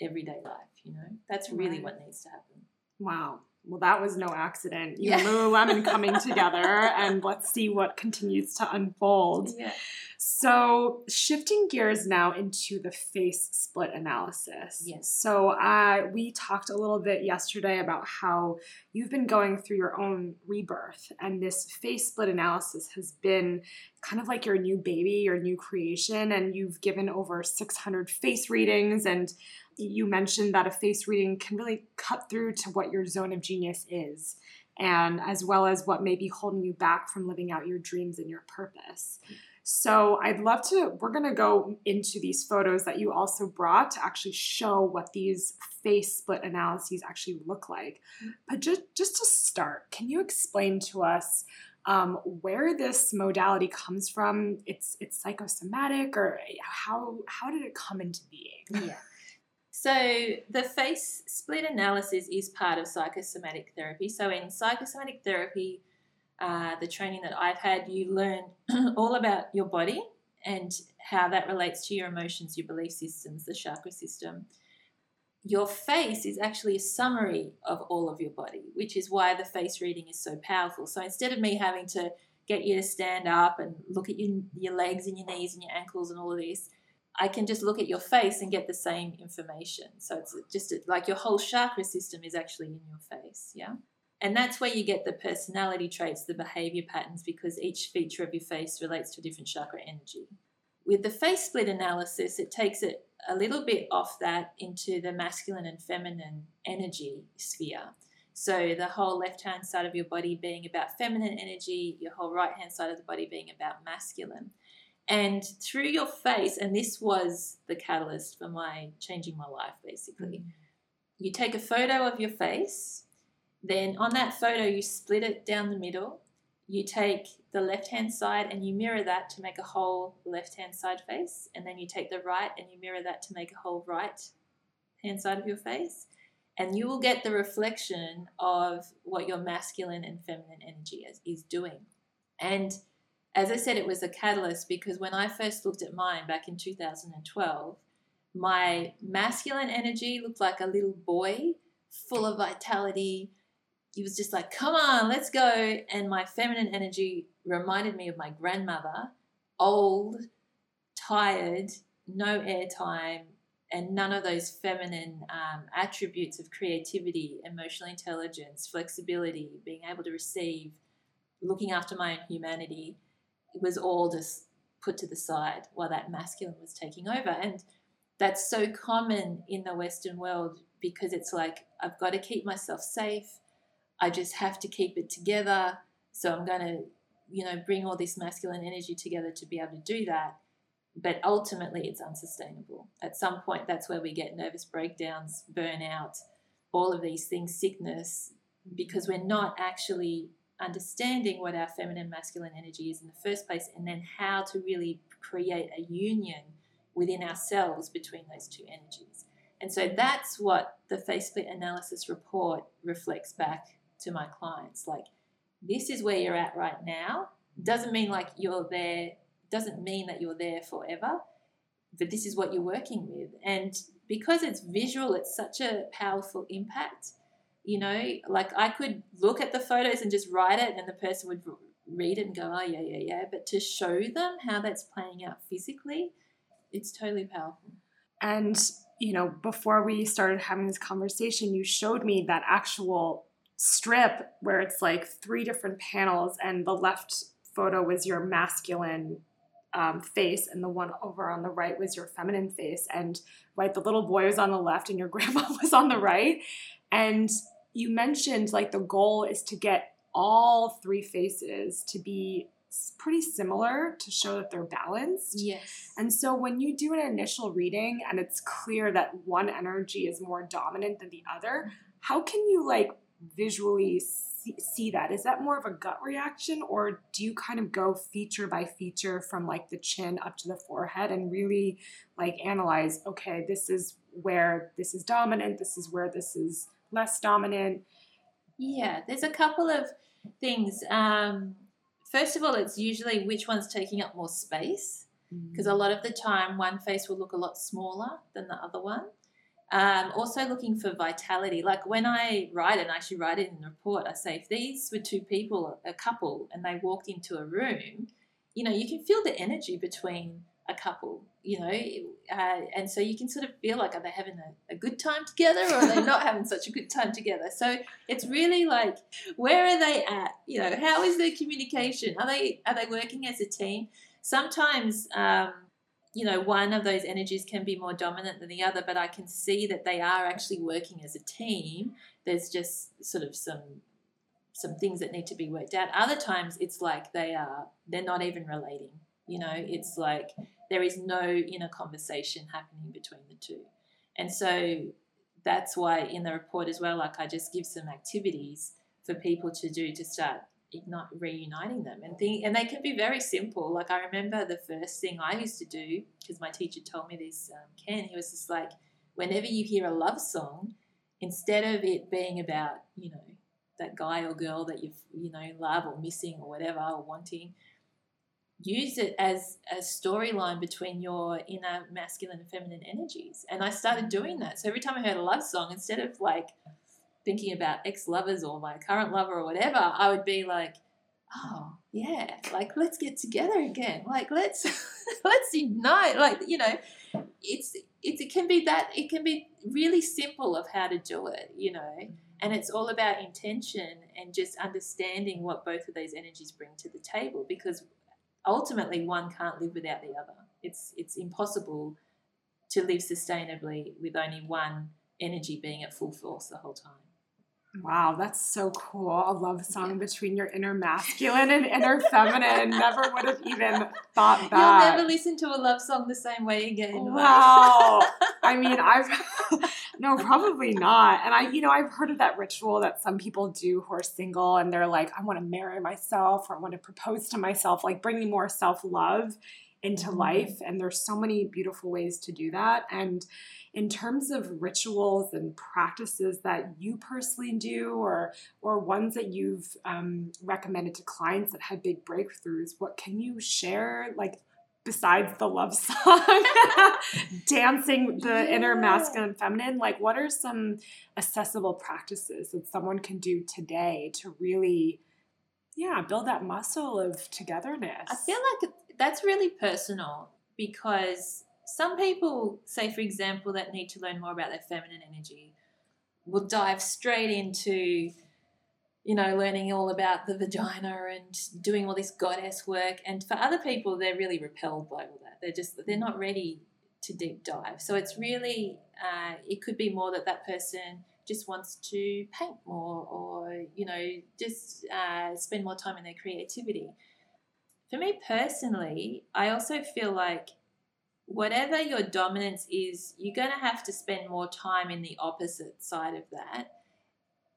Speaker 5: everyday life? You know, that's really what needs to happen.
Speaker 2: Wow. Well, that was no accident. You yeah. and Lululemon coming together, (laughs) and let's see what continues to unfold.
Speaker 5: Yeah.
Speaker 2: So, shifting gears now into the face split analysis.
Speaker 5: Yes.
Speaker 2: So, uh, we talked a little bit yesterday about how you've been going through your own rebirth, and this face split analysis has been kind of like your new baby, your new creation, and you've given over 600 face readings. And you mentioned that a face reading can really cut through to what your zone of genius is and as well as what may be holding you back from living out your dreams and your purpose. So I'd love to, we're going to go into these photos that you also brought to actually show what these face split analyses actually look like. But just, just to start, can you explain to us um, where this modality comes from? It's, it's psychosomatic or how, how did it come into being?
Speaker 5: Yeah. So the face split analysis is part of psychosomatic therapy. So in psychosomatic therapy, uh, the training that I've had, you learn (clears throat) all about your body and how that relates to your emotions, your belief systems, the chakra system. Your face is actually a summary of all of your body, which is why the face reading is so powerful. So instead of me having to get you to stand up and look at your, your legs and your knees and your ankles and all of this, I can just look at your face and get the same information. So it's just like your whole chakra system is actually in your face. Yeah. And that's where you get the personality traits, the behavior patterns, because each feature of your face relates to a different chakra energy. With the face split analysis, it takes it a little bit off that into the masculine and feminine energy sphere. So the whole left hand side of your body being about feminine energy, your whole right hand side of the body being about masculine. And through your face, and this was the catalyst for my changing my life basically. Mm. You take a photo of your face, then on that photo, you split it down the middle. You take the left hand side and you mirror that to make a whole left hand side face. And then you take the right and you mirror that to make a whole right hand side of your face. And you will get the reflection of what your masculine and feminine energy is, is doing. And as I said, it was a catalyst because when I first looked at mine back in 2012, my masculine energy looked like a little boy full of vitality. He was just like, come on, let's go. And my feminine energy reminded me of my grandmother, old, tired, no airtime, and none of those feminine um, attributes of creativity, emotional intelligence, flexibility, being able to receive, looking after my own humanity it was all just put to the side while that masculine was taking over. And that's so common in the Western world because it's like, I've got to keep myself safe. I just have to keep it together. So I'm going to, you know, bring all this masculine energy together to be able to do that. But ultimately, it's unsustainable. At some point, that's where we get nervous breakdowns, burnout, all of these things, sickness, because we're not actually understanding what our feminine masculine energy is in the first place and then how to really create a union within ourselves between those two energies. And so that's what the face analysis report reflects back to my clients. Like, this is where you're at right now. Doesn't mean like you're there, doesn't mean that you're there forever, but this is what you're working with. And because it's visual, it's such a powerful impact you know like i could look at the photos and just write it and the person would read it and go oh yeah yeah yeah. But to show them how that's playing out physically it's totally powerful.
Speaker 2: And you know before we started having this conversation you showed me that actual strip where it's like three different panels and the left photo was your masculine um, face and the one over on the right was your feminine face and right the little boy was on the left and your (laughs) grandma was on the right. And you mentioned like the goal is to get all three faces to be pretty similar to show that they're balanced.
Speaker 5: Yes.
Speaker 2: And so when you do an initial reading and it's clear that one energy is more dominant than the other, mm-hmm. how can you like visually see, see that? Is that more of a gut reaction or do you kind of go feature by feature from like the chin up to the forehead and really like analyze, okay, this is where this is dominant, this is where this is less dominant?
Speaker 5: Yeah, there's a couple of things. Um, first of all, it's usually which one's taking up more space because mm. a lot of the time one face will look a lot smaller than the other one. Um, also looking for vitality. Like when I write it, and I actually write it in the report, I say if these were two people, a couple, and they walked into a room, you know, you can feel the energy between a couple, you know, uh, and so you can sort of feel like are they having a, a good time together or are they not having such a good time together? So it's really like where are they at? You know, how is their communication? Are they are they working as a team? Sometimes. Um, you know, one of those energies can be more dominant than the other, but I can see that they are actually working as a team. There's just sort of some some things that need to be worked out. Other times it's like they are they're not even relating. You know, it's like there is no inner conversation happening between the two. And so that's why in the report as well, like I just give some activities for people to do to start ignite, reuniting them and think, and they can be very simple. Like I remember the first thing I used to do because my teacher told me this, um, Ken, he was just like, whenever you hear a love song, instead of it being about, you know, that guy or girl that you've you know love or missing or whatever or wanting use it as a storyline between your inner masculine and feminine energies. And i started doing that. So every time i heard a love song instead of like thinking about ex-lovers or my current lover or whatever i would be like oh yeah like let's get together again. Like let's (laughs) let's unite. Like you know it's it's it can be that it can be really simple of how to do it you know? And it's all about intention and just understanding what both of those energies bring to the table because ultimately one can't live without the other. It's it's impossible to live sustainably with only one energy being at full force the whole time
Speaker 2: Wow, that's so cool. A love song between your inner masculine and (laughs) inner feminine. Never would have even thought that.
Speaker 5: You'll never listen to a love song the same way again.
Speaker 2: Wow. (laughs) I mean, I've (laughs) no, probably not. And I, you know, I've heard of that ritual that some people do who are single and they're like, I want to marry myself or I want to propose to myself, like bringing more self love into life. And there's so many beautiful ways to do that. And in terms of rituals and practices that you personally do or or ones that you've um, recommended to clients that had big breakthroughs what can you share like besides the love song (laughs) dancing the inner masculine and feminine like what are some accessible practices that someone can do today to really yeah build that muscle of togetherness
Speaker 5: I feel like that's really personal because some people, say for example, that need to learn more about their feminine energy, will dive straight into, you know, learning all about the vagina and doing all this goddess work. And for other people, they're really repelled by all that. They're just they're not ready to deep dive. So it's really uh, it could be more that that person just wants to paint more or you know just uh, spend more time in their creativity for me personally, I also feel like whatever your dominance is, you're going to have to spend more time in the opposite side of that.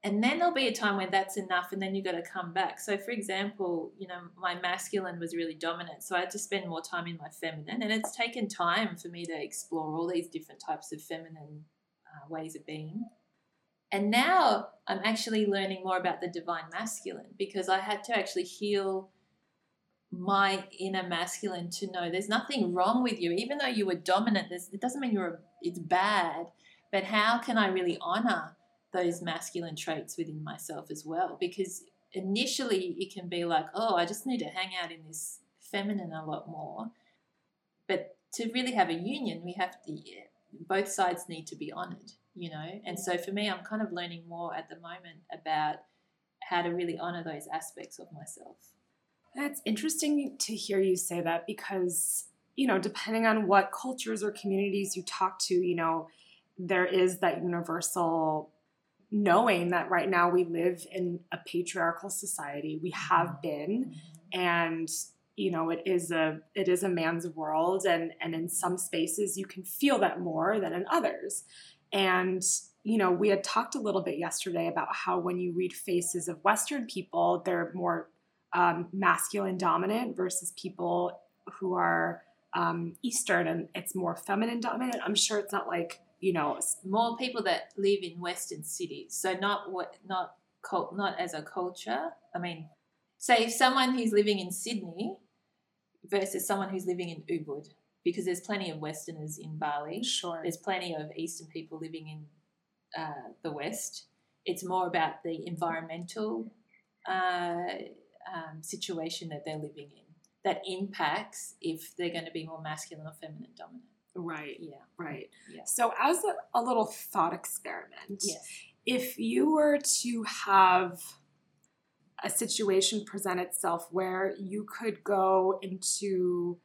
Speaker 5: And then there'll be a time when that's enough, and then you've got to come back. So, for example, you know, my masculine was really dominant, so I had to spend more time in my feminine, and it's taken time for me to explore all these different types of feminine uh, ways of being. And now I'm actually learning more about the divine masculine because I had to actually heal my inner masculine to know there's nothing wrong with you. Even though you were dominant it doesn't mean you're it's bad but how can i really honor those masculine traits within myself as well? Because initially it can be like oh i just need to hang out in this feminine a lot more. But to really have a union we have to both sides need to be honored you know? And so for me i'm kind of learning more at the moment about how to really honor those aspects of myself
Speaker 2: It's interesting to hear you say that because, you know, depending on what cultures or communities you talk to, you know, there is that universal knowing that right now we live in a patriarchal society. We have mm-hmm. been and you know it is a it is a man's world and and in some spaces you can feel that more than in others. And you know, we had talked a little bit yesterday about how when you read faces of Western people, they're more um, masculine dominant versus people who are um, Eastern and it's more feminine dominant. I'm sure it's not like, you know,
Speaker 5: more people that live in western cities so not what not cult not as a culture i mean say if someone who's living in sydney versus someone who's living in ubud because there's plenty of westerners in bali
Speaker 2: sure.
Speaker 5: there's plenty of eastern people living in uh, the west it's more about the environmental uh, um, situation that they're living in that impacts if they're going to be more masculine or feminine dominant
Speaker 2: Right,
Speaker 5: yeah
Speaker 2: right.
Speaker 5: Yeah.
Speaker 2: So, as a, a little thought experiment,
Speaker 5: yes
Speaker 2: if you were to have a situation present itself where you could go into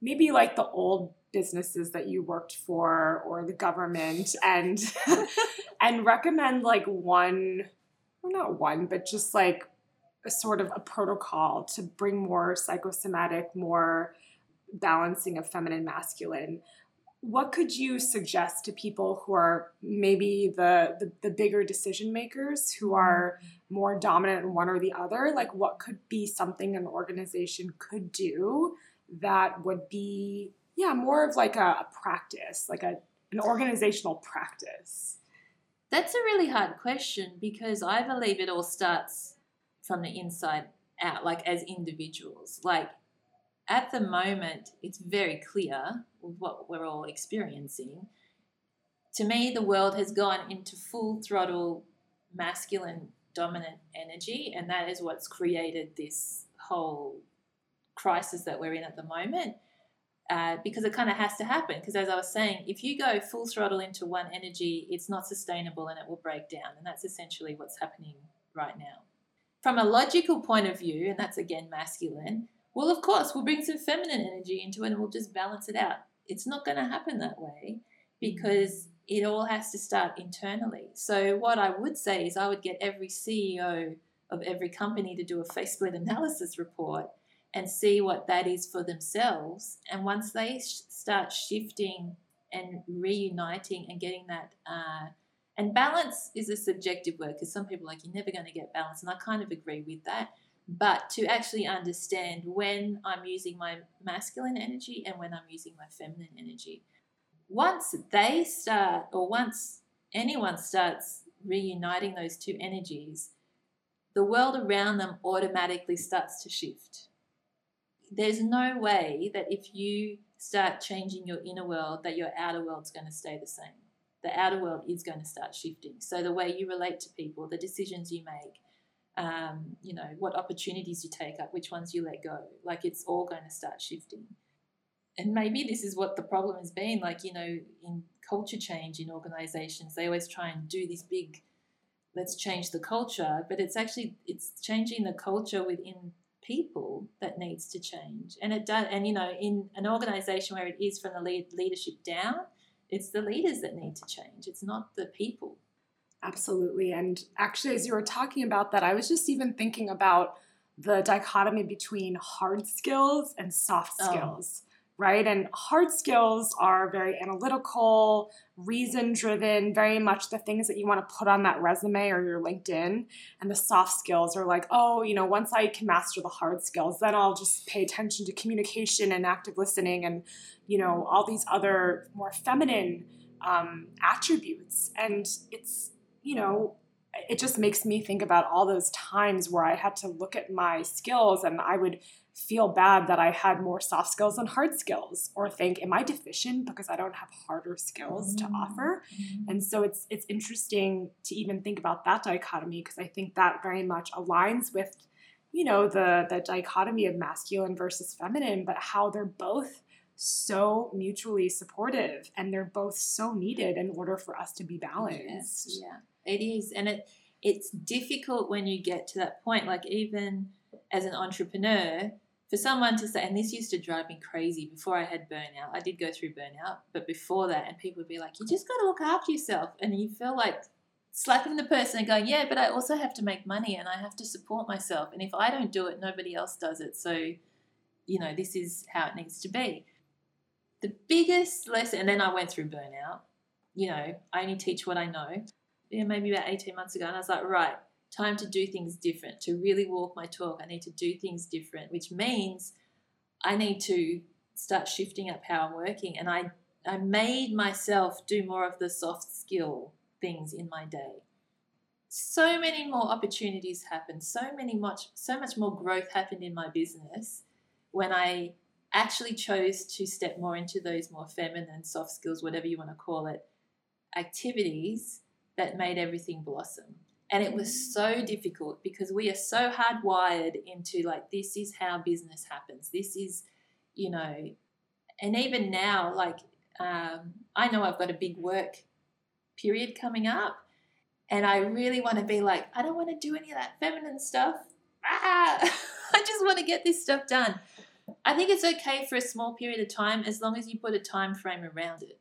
Speaker 2: maybe like the old businesses that you worked for or the government and (laughs) (laughs) and recommend like one not one but just like a sort of a protocol to bring more psychosomatic more balancing of feminine masculine. What could you suggest to people who are maybe the, the the bigger decision makers who mm-hmm. are more dominant in one or the other? Like what could be something an organization could do that would be yeah more of like a, a practice like a an organizational practice?
Speaker 5: That's a really hard question because I believe it all starts from the inside out, like as individuals. Like at the moment, it's very clear what we're all experiencing. To me, the world has gone into full throttle masculine dominant energy, and that is what's created this whole crisis that we're in at the moment. Uh, because it kind of has to happen. Because as I was saying, if you go full throttle into one energy, it's not sustainable and it will break down. And that's essentially what's happening right now. From a logical point of view, and that's again masculine, well, of course, we'll bring some feminine energy into it and we'll just balance it out. It's not going to happen that way because it all has to start internally. So, what I would say is, I would get every CEO of every company to do a face split analysis report and see what that is for themselves. And once they sh- start shifting and reuniting and getting that, uh, and balance is a subjective word because some people are like, you're never going to get balance. And I kind of agree with that. But to actually understand when I'm using my masculine energy and when I'm using my feminine energy. Once they start, or once anyone starts reuniting those two energies, the world around them automatically starts to shift there's no way that if you start changing your inner world that your outer world's going to stay the same the outer world is going to start shifting. So the way you relate to people the decisions you make um, you know what opportunities you take up which ones you let go like it's all going to start shifting. And maybe this is what the problem has been like you know in culture change in organizations they always try and do this big let's change the culture but it's actually it's changing the culture within people that needs to change. And it does and you know in an organization where it is from the lead, leadership down it's the leaders that need to change. It's not the people.
Speaker 2: Absolutely. And actually as you were talking about that i was just even thinking about the dichotomy between hard skills and soft
Speaker 5: Oh.
Speaker 2: Right? And hard skills are very analytical reason driven very much the things that you want to put on that resume or your linkedin. And the soft skills are like oh you know once i can master the hard skills then i'll just pay attention to communication and active listening and you know all these other more feminine um, attributes. And it's you know it just makes me think about all those times where i had to look at my skills and i would feel bad that i had more soft skills than hard skills or think am i deficient because i don't have harder skills to mm-hmm. offer mm-hmm. and so it's it's interesting to even think about that dichotomy because I think that very much aligns with you know the the dichotomy of masculine versus feminine, but how they're both so mutually supportive and they're both so needed in order for us to be balanced.
Speaker 5: Yeah, it is, and it it's difficult when you get to that point. Like even as an entrepreneur, for someone to say, and this used to drive me crazy before I had burnout. I did go through burnout, but before that, and people would be like, "You just got to look after yourself," and you feel like slapping the person and going, "Yeah, but I also have to make money and I have to support myself, and if I don't do it, nobody else does it." So, you know, this is how it needs to be. The biggest lesson, and then I went through burnout. You know, I only teach what I know. Yeah, maybe about 18 months ago. And I was like, right, time to do things different, to really walk my talk. I need to do things different, which means I need to start shifting up how I'm working. And I, I made myself do more of the soft skill things in my day. So many more opportunities happened, so many much so much more growth happened in my business when I actually chose to step more into those more feminine soft skills, whatever you want to call it, activities that made everything blossom. And it was so difficult because we are so hardwired into like, this is how business happens. This is, you know, and even now, like, um, I know I've got a big work period coming up. And I really want to be like, I don't want to do any of that feminine stuff. Ah, (laughs) I just want to get this stuff done. I think it's okay for a small period of time as long as you put a time frame around it.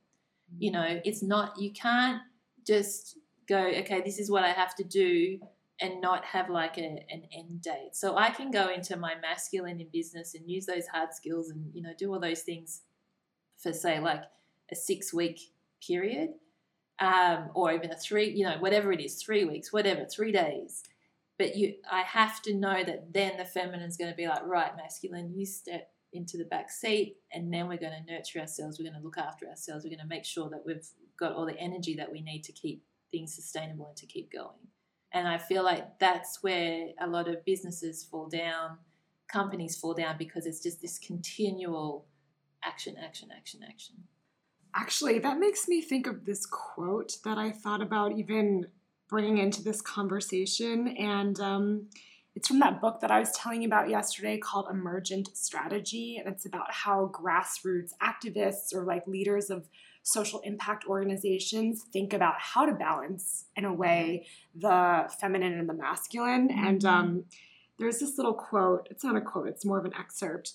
Speaker 5: You know, it's not, you can't just go, okay, this is what I have to do and not have like a, an end date. So I can go into my masculine in business and use those hard skills and, you know, do all those things for, say, like a six week period um, or even a three, you know, whatever it is, three weeks, whatever, three days. But you, I have to know that then the feminine is going to be like, right, masculine, you step into the back seat, and then we're going to nurture ourselves. We're going to look after ourselves. We're going to make sure that we've got all the energy that we need to keep things sustainable and to keep going. And I feel like that's where a lot of businesses fall down, companies fall down because it's just this continual action, action, action, action.
Speaker 2: Actually, that makes me think of this quote that I thought about even bringing into this conversation. And um, it's from that book that I was telling you about yesterday called Emergent Strategy. And it's about how grassroots activists or like leaders of social impact organizations think about how to balance, in a way, the feminine and the masculine. Mm-hmm. And um, there's this little quote, it's not a quote, it's more of an excerpt.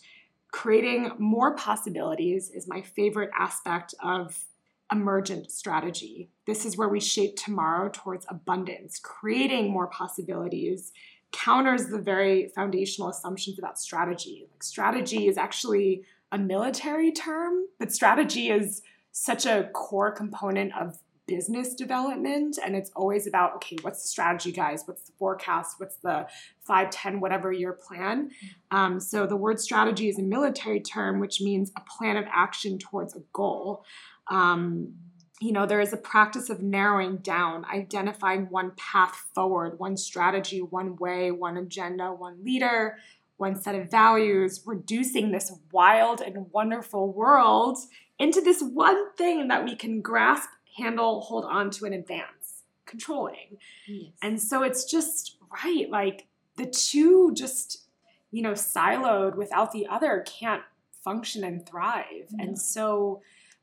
Speaker 2: Creating more possibilities is my favorite aspect of emergent strategy. This is where we shape tomorrow towards abundance. Creating more possibilities counters the very foundational assumptions about strategy. Like strategy is actually a military term, but strategy is such a core component of business development and it's always about okay what's the strategy guys? What's the forecast? What's the 5 10 whatever year plan? Um, so the word strategy is a military term which means a plan of action towards a goal. Um, you know there is a practice of narrowing down identifying one path forward one strategy one way one agenda one leader one set of values reducing this wild and wonderful world into this one thing that we can grasp, handle, hold on to, and advance, controlling. Yes. And so it's just right, like the two just, you know, siloed without the other can't function and thrive. And so,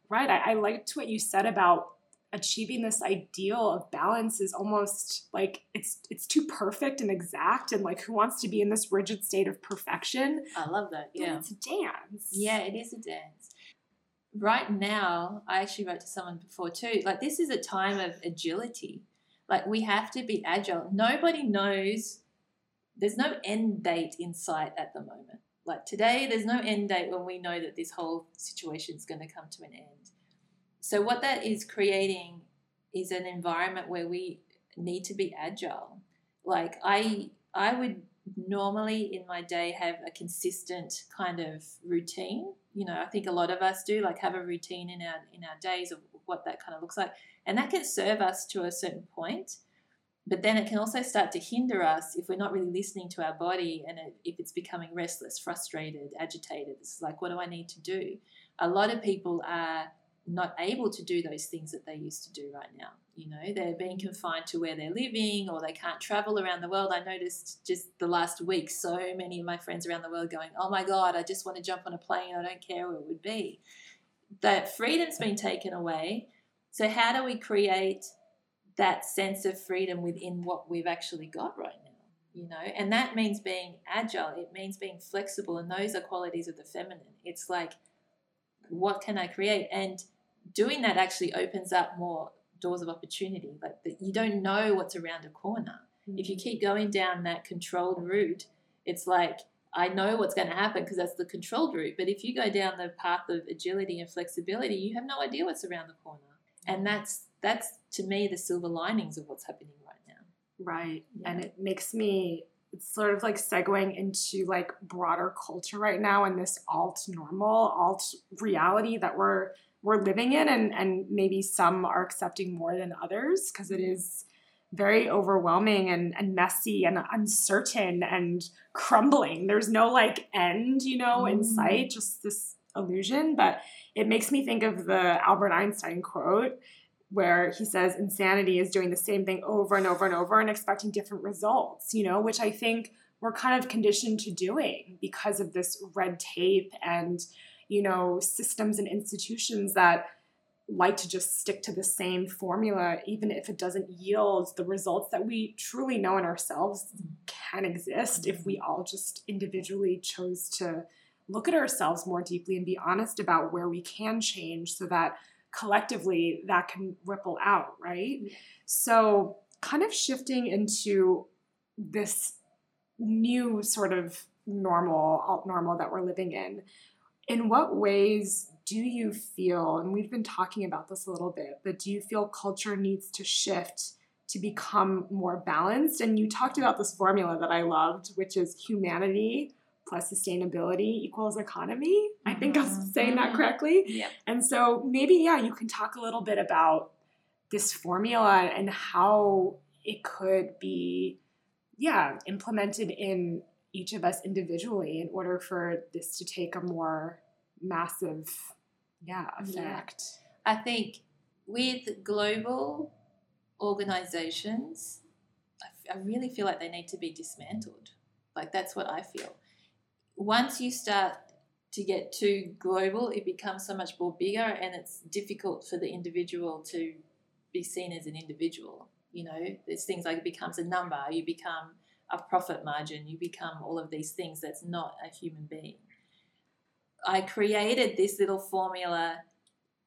Speaker 2: right, I, I liked what you said about achieving this ideal of balance is almost like it's it's too perfect and exact and like who wants to be in this rigid state of perfection
Speaker 5: i love that yeah
Speaker 2: it's a dance
Speaker 5: yeah it is a dance right now, I actually wrote to someone before too, like this is a time of agility. Like we have to be agile. Nobody knows, there's no end date in sight at the moment. Like today, there's no end date when we know that this whole situation is going to come to an end. So, what that is creating is an environment where we need to be agile. Like I, I would normally in my day have a consistent kind of routine you know i think a lot of us do like have a routine in our in our days of what that kind of looks like. And that can serve us to a certain point but then it can also start to hinder us if we're not really listening to our body and it, if it's becoming restless frustrated agitated. It's like what do i need to do? A lot of people are not able to do those things that they used to do right now. You know, they're being confined to where they're living or they can't travel around the world. I noticed just the last week so many of my friends around the world going, Oh my God, I just want to jump on a plane. I don't care where it would be. That freedom's been taken away. So, how do we create that sense of freedom within what we've actually got right now? You know, and that means being agile, it means being flexible, and those are qualities of the feminine. It's like, what can I create? And doing that actually opens up more doors of opportunity. Like that you don't know what's around a corner. Mm-hmm. If you keep going down that controlled route, it's like I know what's going to happen because that's the controlled route. But if you go down the path of agility and flexibility, you have no idea what's around the corner. And that's that's to me the silver linings of what's happening right now.
Speaker 2: Right. Yeah. And it makes me it's sort of like segueing into like broader culture right now and this alt normal, alt reality that we're we're living in and and maybe some are accepting more than others because it is very overwhelming and, and messy and uncertain and crumbling. There's no like end, you know, in mm. sight, just this illusion. But it makes me think of the Albert Einstein quote where he says insanity is doing the same thing over and over and over and expecting different results, you know, which I think we're kind of conditioned to doing because of this red tape and, you know, systems and institutions that like to just stick to the same formula, even if it doesn't yield the results that we truly know in ourselves can exist if we all just individually chose to look at ourselves more deeply and be honest about where we can change so that collectively that can ripple out, right? So, kind of shifting into this new sort of normal, alt normal that we're living in, in what ways do you feel, and we've been talking about this a little bit, but do you feel culture needs to shift to become more balanced? And you talked about this formula that I loved, which is humanity plus sustainability equals economy. I think I'm mm-hmm. saying that correctly.
Speaker 5: Yeah.
Speaker 2: And so maybe, yeah, you can talk a little bit about this formula and how it could be, yeah, implemented in each of us individually in order for this to take a more massive, yeah, effect.
Speaker 5: I think with global organizations, I, f- I really feel like they need to be dismantled. Like that's what I feel. Once you start to get too global, it becomes so much more bigger, and it's difficult for the individual to be seen as an individual. You know, there's things like it becomes a number, you become a profit margin, you become all of these things that's not a human being. I created this little formula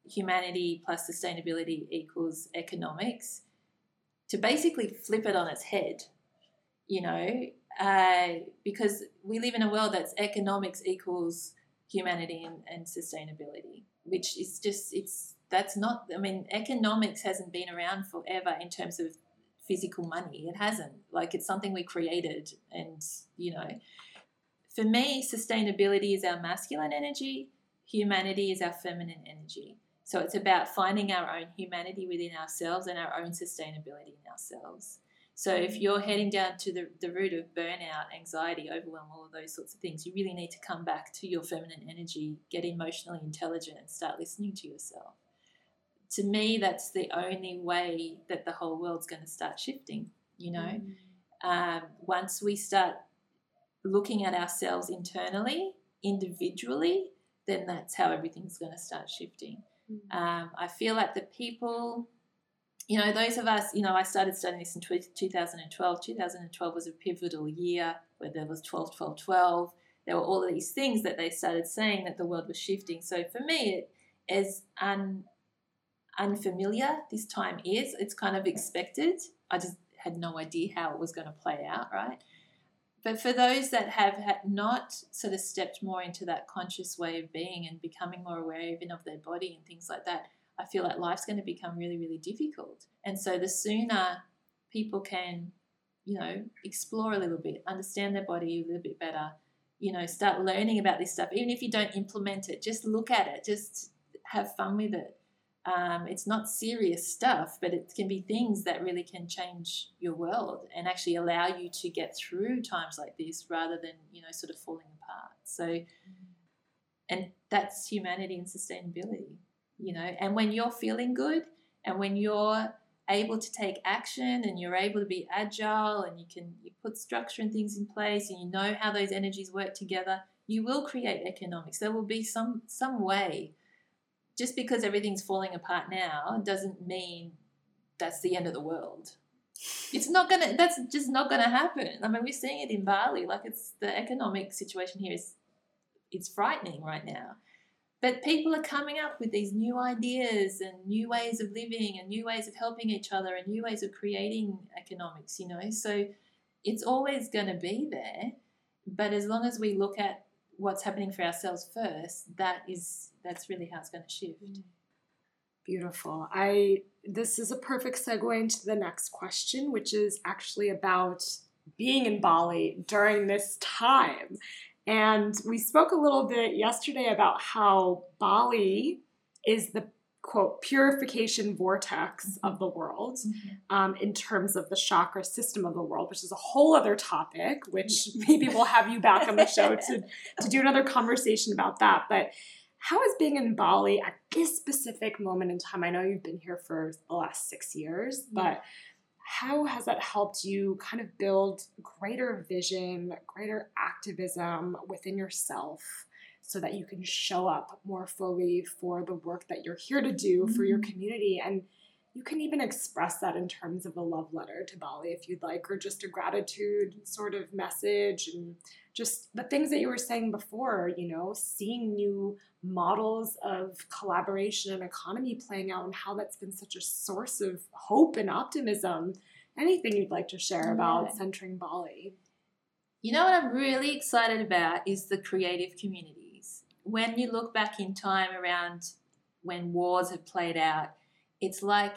Speaker 5: humanity plus sustainability equals economics to basically flip it on its head, you know, uh, because we live in a world that's economics equals humanity and, and sustainability, which is just, it's, that's not, I mean, economics hasn't been around forever in terms of physical money. It hasn't. Like, it's something we created. And, you know, for me, sustainability is our masculine energy, humanity is our feminine energy. So it's about finding our own humanity within ourselves and our own sustainability in ourselves. So if you're heading down to the, the root of burnout, anxiety, overwhelm, all of those sorts of things, you really need to come back to your feminine energy, get emotionally intelligent, and start listening to yourself. To me, that's the only way that the whole world's going to start shifting. You know, um, once we start looking at ourselves internally, individually, then that's how everything's going to start shifting. Um, I feel like the people, you know, those of us, you know, I started studying this in 2012. 2012 was a pivotal year where there was 12, 12, 12. There were all of these things that they started saying that the world was shifting. So for me, it is un, unfamiliar this time is. It's kind of expected. I just had no idea how it was going to play out, right? But for those that have had not sort of stepped more into that conscious way of being and becoming more aware even of their body and things like that, I feel like life's going to become really, really difficult. And so the sooner people can, you know, explore a little bit, understand their body a little bit better, you know, start learning about this stuff, even if you don't implement it, just look at it, just have fun with it. Um, it's not serious stuff, but it can be things that really can change your world and actually allow you to get through times like this rather than, you know, sort of falling apart. So, and that's humanity and sustainability, you know. And when you're feeling good and when you're able to take action and you're able to be agile and you can you put structure and things in place and you know how those energies work together, you will create economics. There will be some some way just because everything's falling apart now doesn't mean that's the end of the world. It's not gonna. That's just not gonna happen. I mean, we're seeing it in Bali. Like it's the economic situation here is, it's frightening right now. But people are coming up with these new ideas and new ways of living and new ways of helping each other and new ways of creating economics. You know, so it's always going to be there. But as long as we look at what's happening for ourselves first, that is that's really how it's going to shift. Mm.
Speaker 2: Beautiful. I this is a perfect segue into the next question, which is actually about being in Bali during this time. And we spoke a little bit yesterday about how Bali is the quote purification vortex mm-hmm. of the world mm-hmm. um, in terms of the chakra system of the world, which is a whole other topic, which maybe we'll have you back on the show to, (laughs) to do another conversation about that. But how is being in Bali at this specific moment in time? I know you've been here for the last six years, mm-hmm. but how has that helped you kind of build greater vision, greater activism within yourself? so that you can show up more fully for the work that you're here to do for your mm-hmm. community. And you can even express that in terms of a love letter to Bali if you'd like, or just a gratitude sort of message and just the things that you were saying before, you know, seeing new models of collaboration and economy playing out and how that's been such a source of hope and optimism. Anything you'd like to share about
Speaker 5: Yeah.
Speaker 2: centering Bali?
Speaker 5: You know what I'm really excited about is the creative communities. When you look back in time around when wars have played out, it's like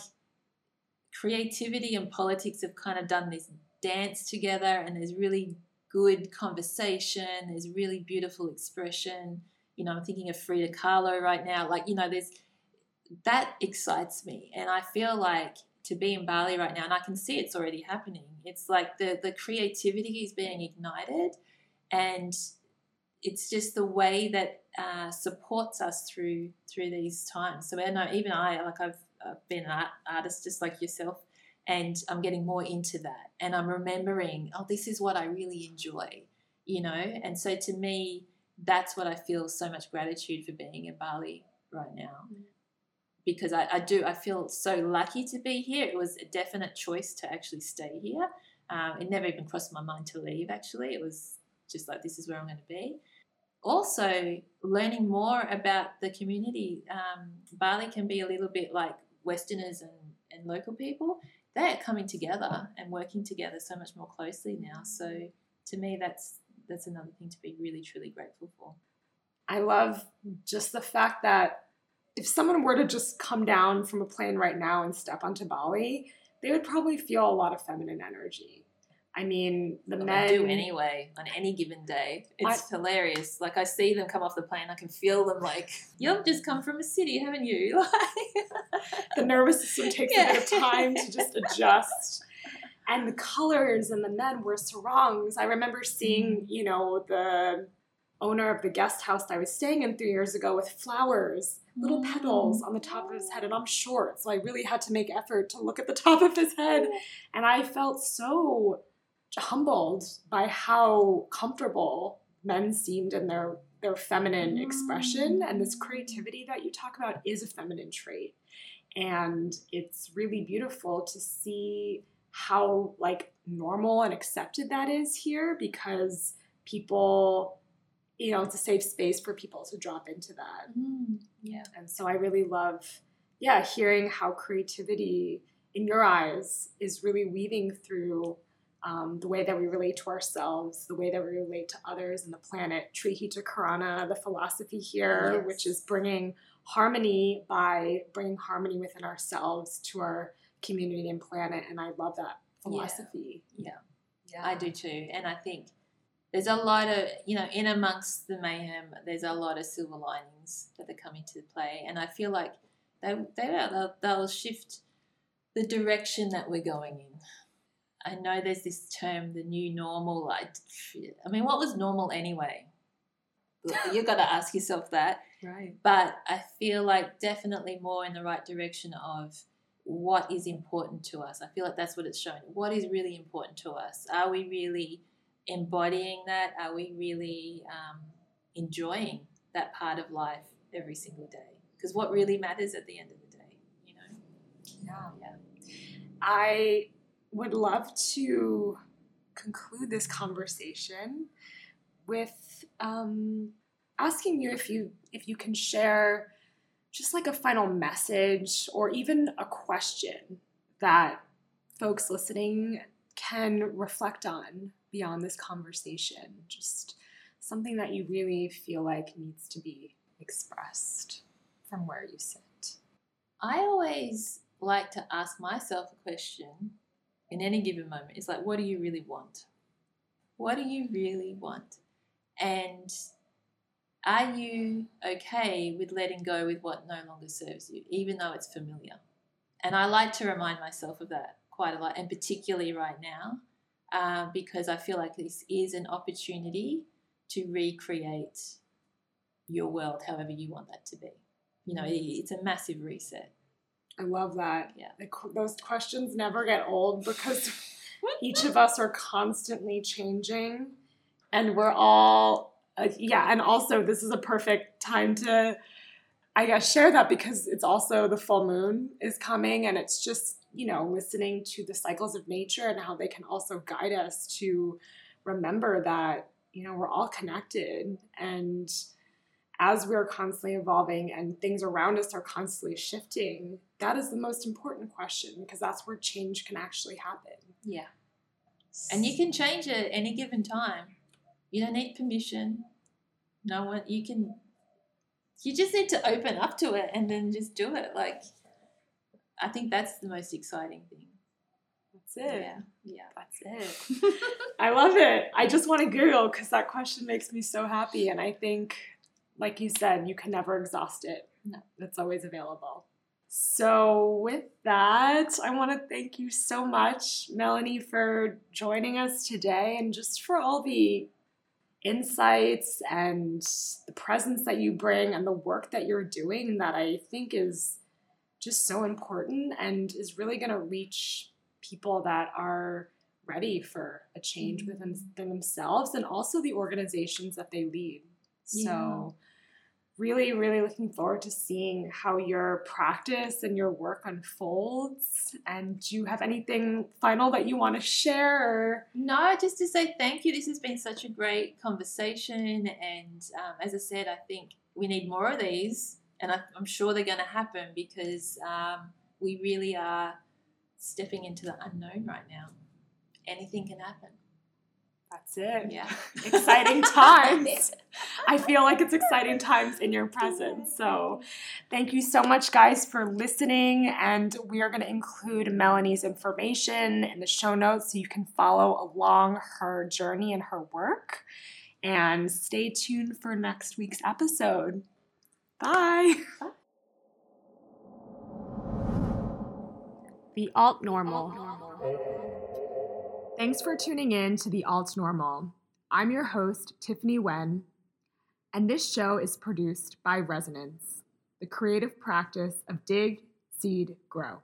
Speaker 5: creativity and politics have kind of done this dance together, and there's really good conversation, there's really beautiful expression. You know, I'm thinking of Frida Kahlo right now. Like, you know, there's that excites me. And I feel like to be in Bali right now, and I can see it's already happening. It's like the the creativity is being ignited, and it's just the way that uh, supports us through through these times. So I know even I like I've, I've been an art, artist just like yourself, and I'm getting more into that, and I'm remembering oh this is what I really enjoy, you know. And so to me, that's what I feel so much gratitude for being in Bali right now. Because I, I do, I feel so lucky to be here. It was a definite choice to actually stay here. Um, it never even crossed my mind to leave, actually. It was just like, this is where I'm going to be. Also, learning more about the community. Um, Bali can be a little bit like Westerners and, and local people. They're coming together and working together so much more closely now. So, to me, that's that's another thing to be really truly grateful for.
Speaker 2: I love just the fact that if someone were to just come down from a plane right now and step onto Bali, they would probably feel a lot of feminine energy. I mean, the
Speaker 5: Well,
Speaker 2: men
Speaker 5: do anyway on any given day. It's hilarious. Like I see them come off the plane, I can feel them. Like you've just come from a city, haven't you? (laughs)
Speaker 2: the nervous system takes a bit of time to just (laughs) adjust. And the colors and the men were sarongs. I remember seeing, mm. you know, the owner of the guest house that I was staying in three years ago with flowers, little petals mm. on the top of his head. And I'm short, so I really had to make effort to look at the top of his head. Oh. And I felt so humbled by how comfortable men seemed in their their feminine mm. expression. And this creativity that you talk about is a feminine trait. And it's really beautiful to see how like normal and accepted that is here because people you know it's a safe space for people to drop into that.
Speaker 5: Mm, yeah.
Speaker 2: and so i really love yeah hearing how creativity in your eyes is really weaving through um, the way that we relate to ourselves, the way that we relate to others and the planet. Tri Hita Karana, the philosophy here,
Speaker 5: Yes.
Speaker 2: which is bringing harmony by bringing harmony within ourselves to our community and planet. And I love that philosophy.
Speaker 5: Yeah. yeah, I do too. And I think there's a lot of, you know, in amongst the mayhem, there's a lot of silver linings that are coming to play. And I feel like they, they they'll, they'll shift the direction that we're going in. I know there's this term, the new normal. I, I mean, what was normal anyway? (laughs) You've got to ask yourself that.
Speaker 2: Right.
Speaker 5: But I feel like definitely more in the right direction of what is important to us. I feel like that's what it's showing. What is really important to us? Are we really embodying that? Are we really um, enjoying that part of life every single day? Because what really matters at the end of the day, you know?
Speaker 2: Yeah.
Speaker 5: Yeah.
Speaker 2: I would love to conclude this conversation with um, asking you if you if you can share just like a final message or even a question that folks listening can reflect on beyond this conversation. Just something that you really feel like needs to be expressed from where you sit.
Speaker 5: I always like to ask myself a question in any given moment. It's like, what do you really want? What do you really want? And are you okay with letting go with what no longer serves you, even though it's familiar? And I like to remind myself of that quite a lot, and particularly right now, um, because I feel like this is an opportunity to recreate your world however you want that to be. You know, it's a massive reset.
Speaker 2: I love that.
Speaker 5: Yeah.
Speaker 2: The those questions never get old (laughs) because (laughs) each of us are constantly changing and we're all, uh, yeah, and also this is a perfect time to, I guess, share that because it's also the full moon is coming and it's just, you know, listening to the cycles of nature and how they can also guide us to remember that, you know, we're all connected and as we're constantly evolving and things around us are constantly shifting, that is the most important question because that's where change can actually happen.
Speaker 5: Yeah. And you can change it at any given time. You don't need permission. No one, you can, you just need to open up to it and then just do it. Like, I think that's the most exciting thing.
Speaker 2: That's it.
Speaker 5: Yeah. Yeah.
Speaker 2: That's it. (laughs) I love it. I just want to Google because that question makes me so happy. And I think, like you said, you can never exhaust it.
Speaker 5: No.
Speaker 2: It's always available. So, with that, I want to thank you so much, Melanie, for joining us today and just for all the insights and the presence that you bring and the work that you're doing that I think is just so important and is really going to reach people that are ready for a change mm-hmm. within themselves and also the organizations that they lead. So, really, really looking forward to seeing how your practice and your work unfolds. And do you have anything final that you want to share?
Speaker 5: No, just to say thank you. This has been such a great conversation. And um, as I said, I think we need more of these. And I, am sure they're going to happen because um, we really are stepping into the unknown right now. Anything can happen.
Speaker 2: That's it.
Speaker 5: Yeah. (laughs)
Speaker 2: exciting times. (laughs) I feel like it's exciting times in your presence. So, thank you so much, guys, for listening. And we are going to include Melanie's information in the show notes so you can follow along her journey and her work. And stay tuned for next week's episode. Bye. Bye. The Alt Normal. Thanks for tuning in to The Alt Normal. I'm your host, Tiffany Wen, and this show is produced by Resonance, the creative practice of dig, seed, grow.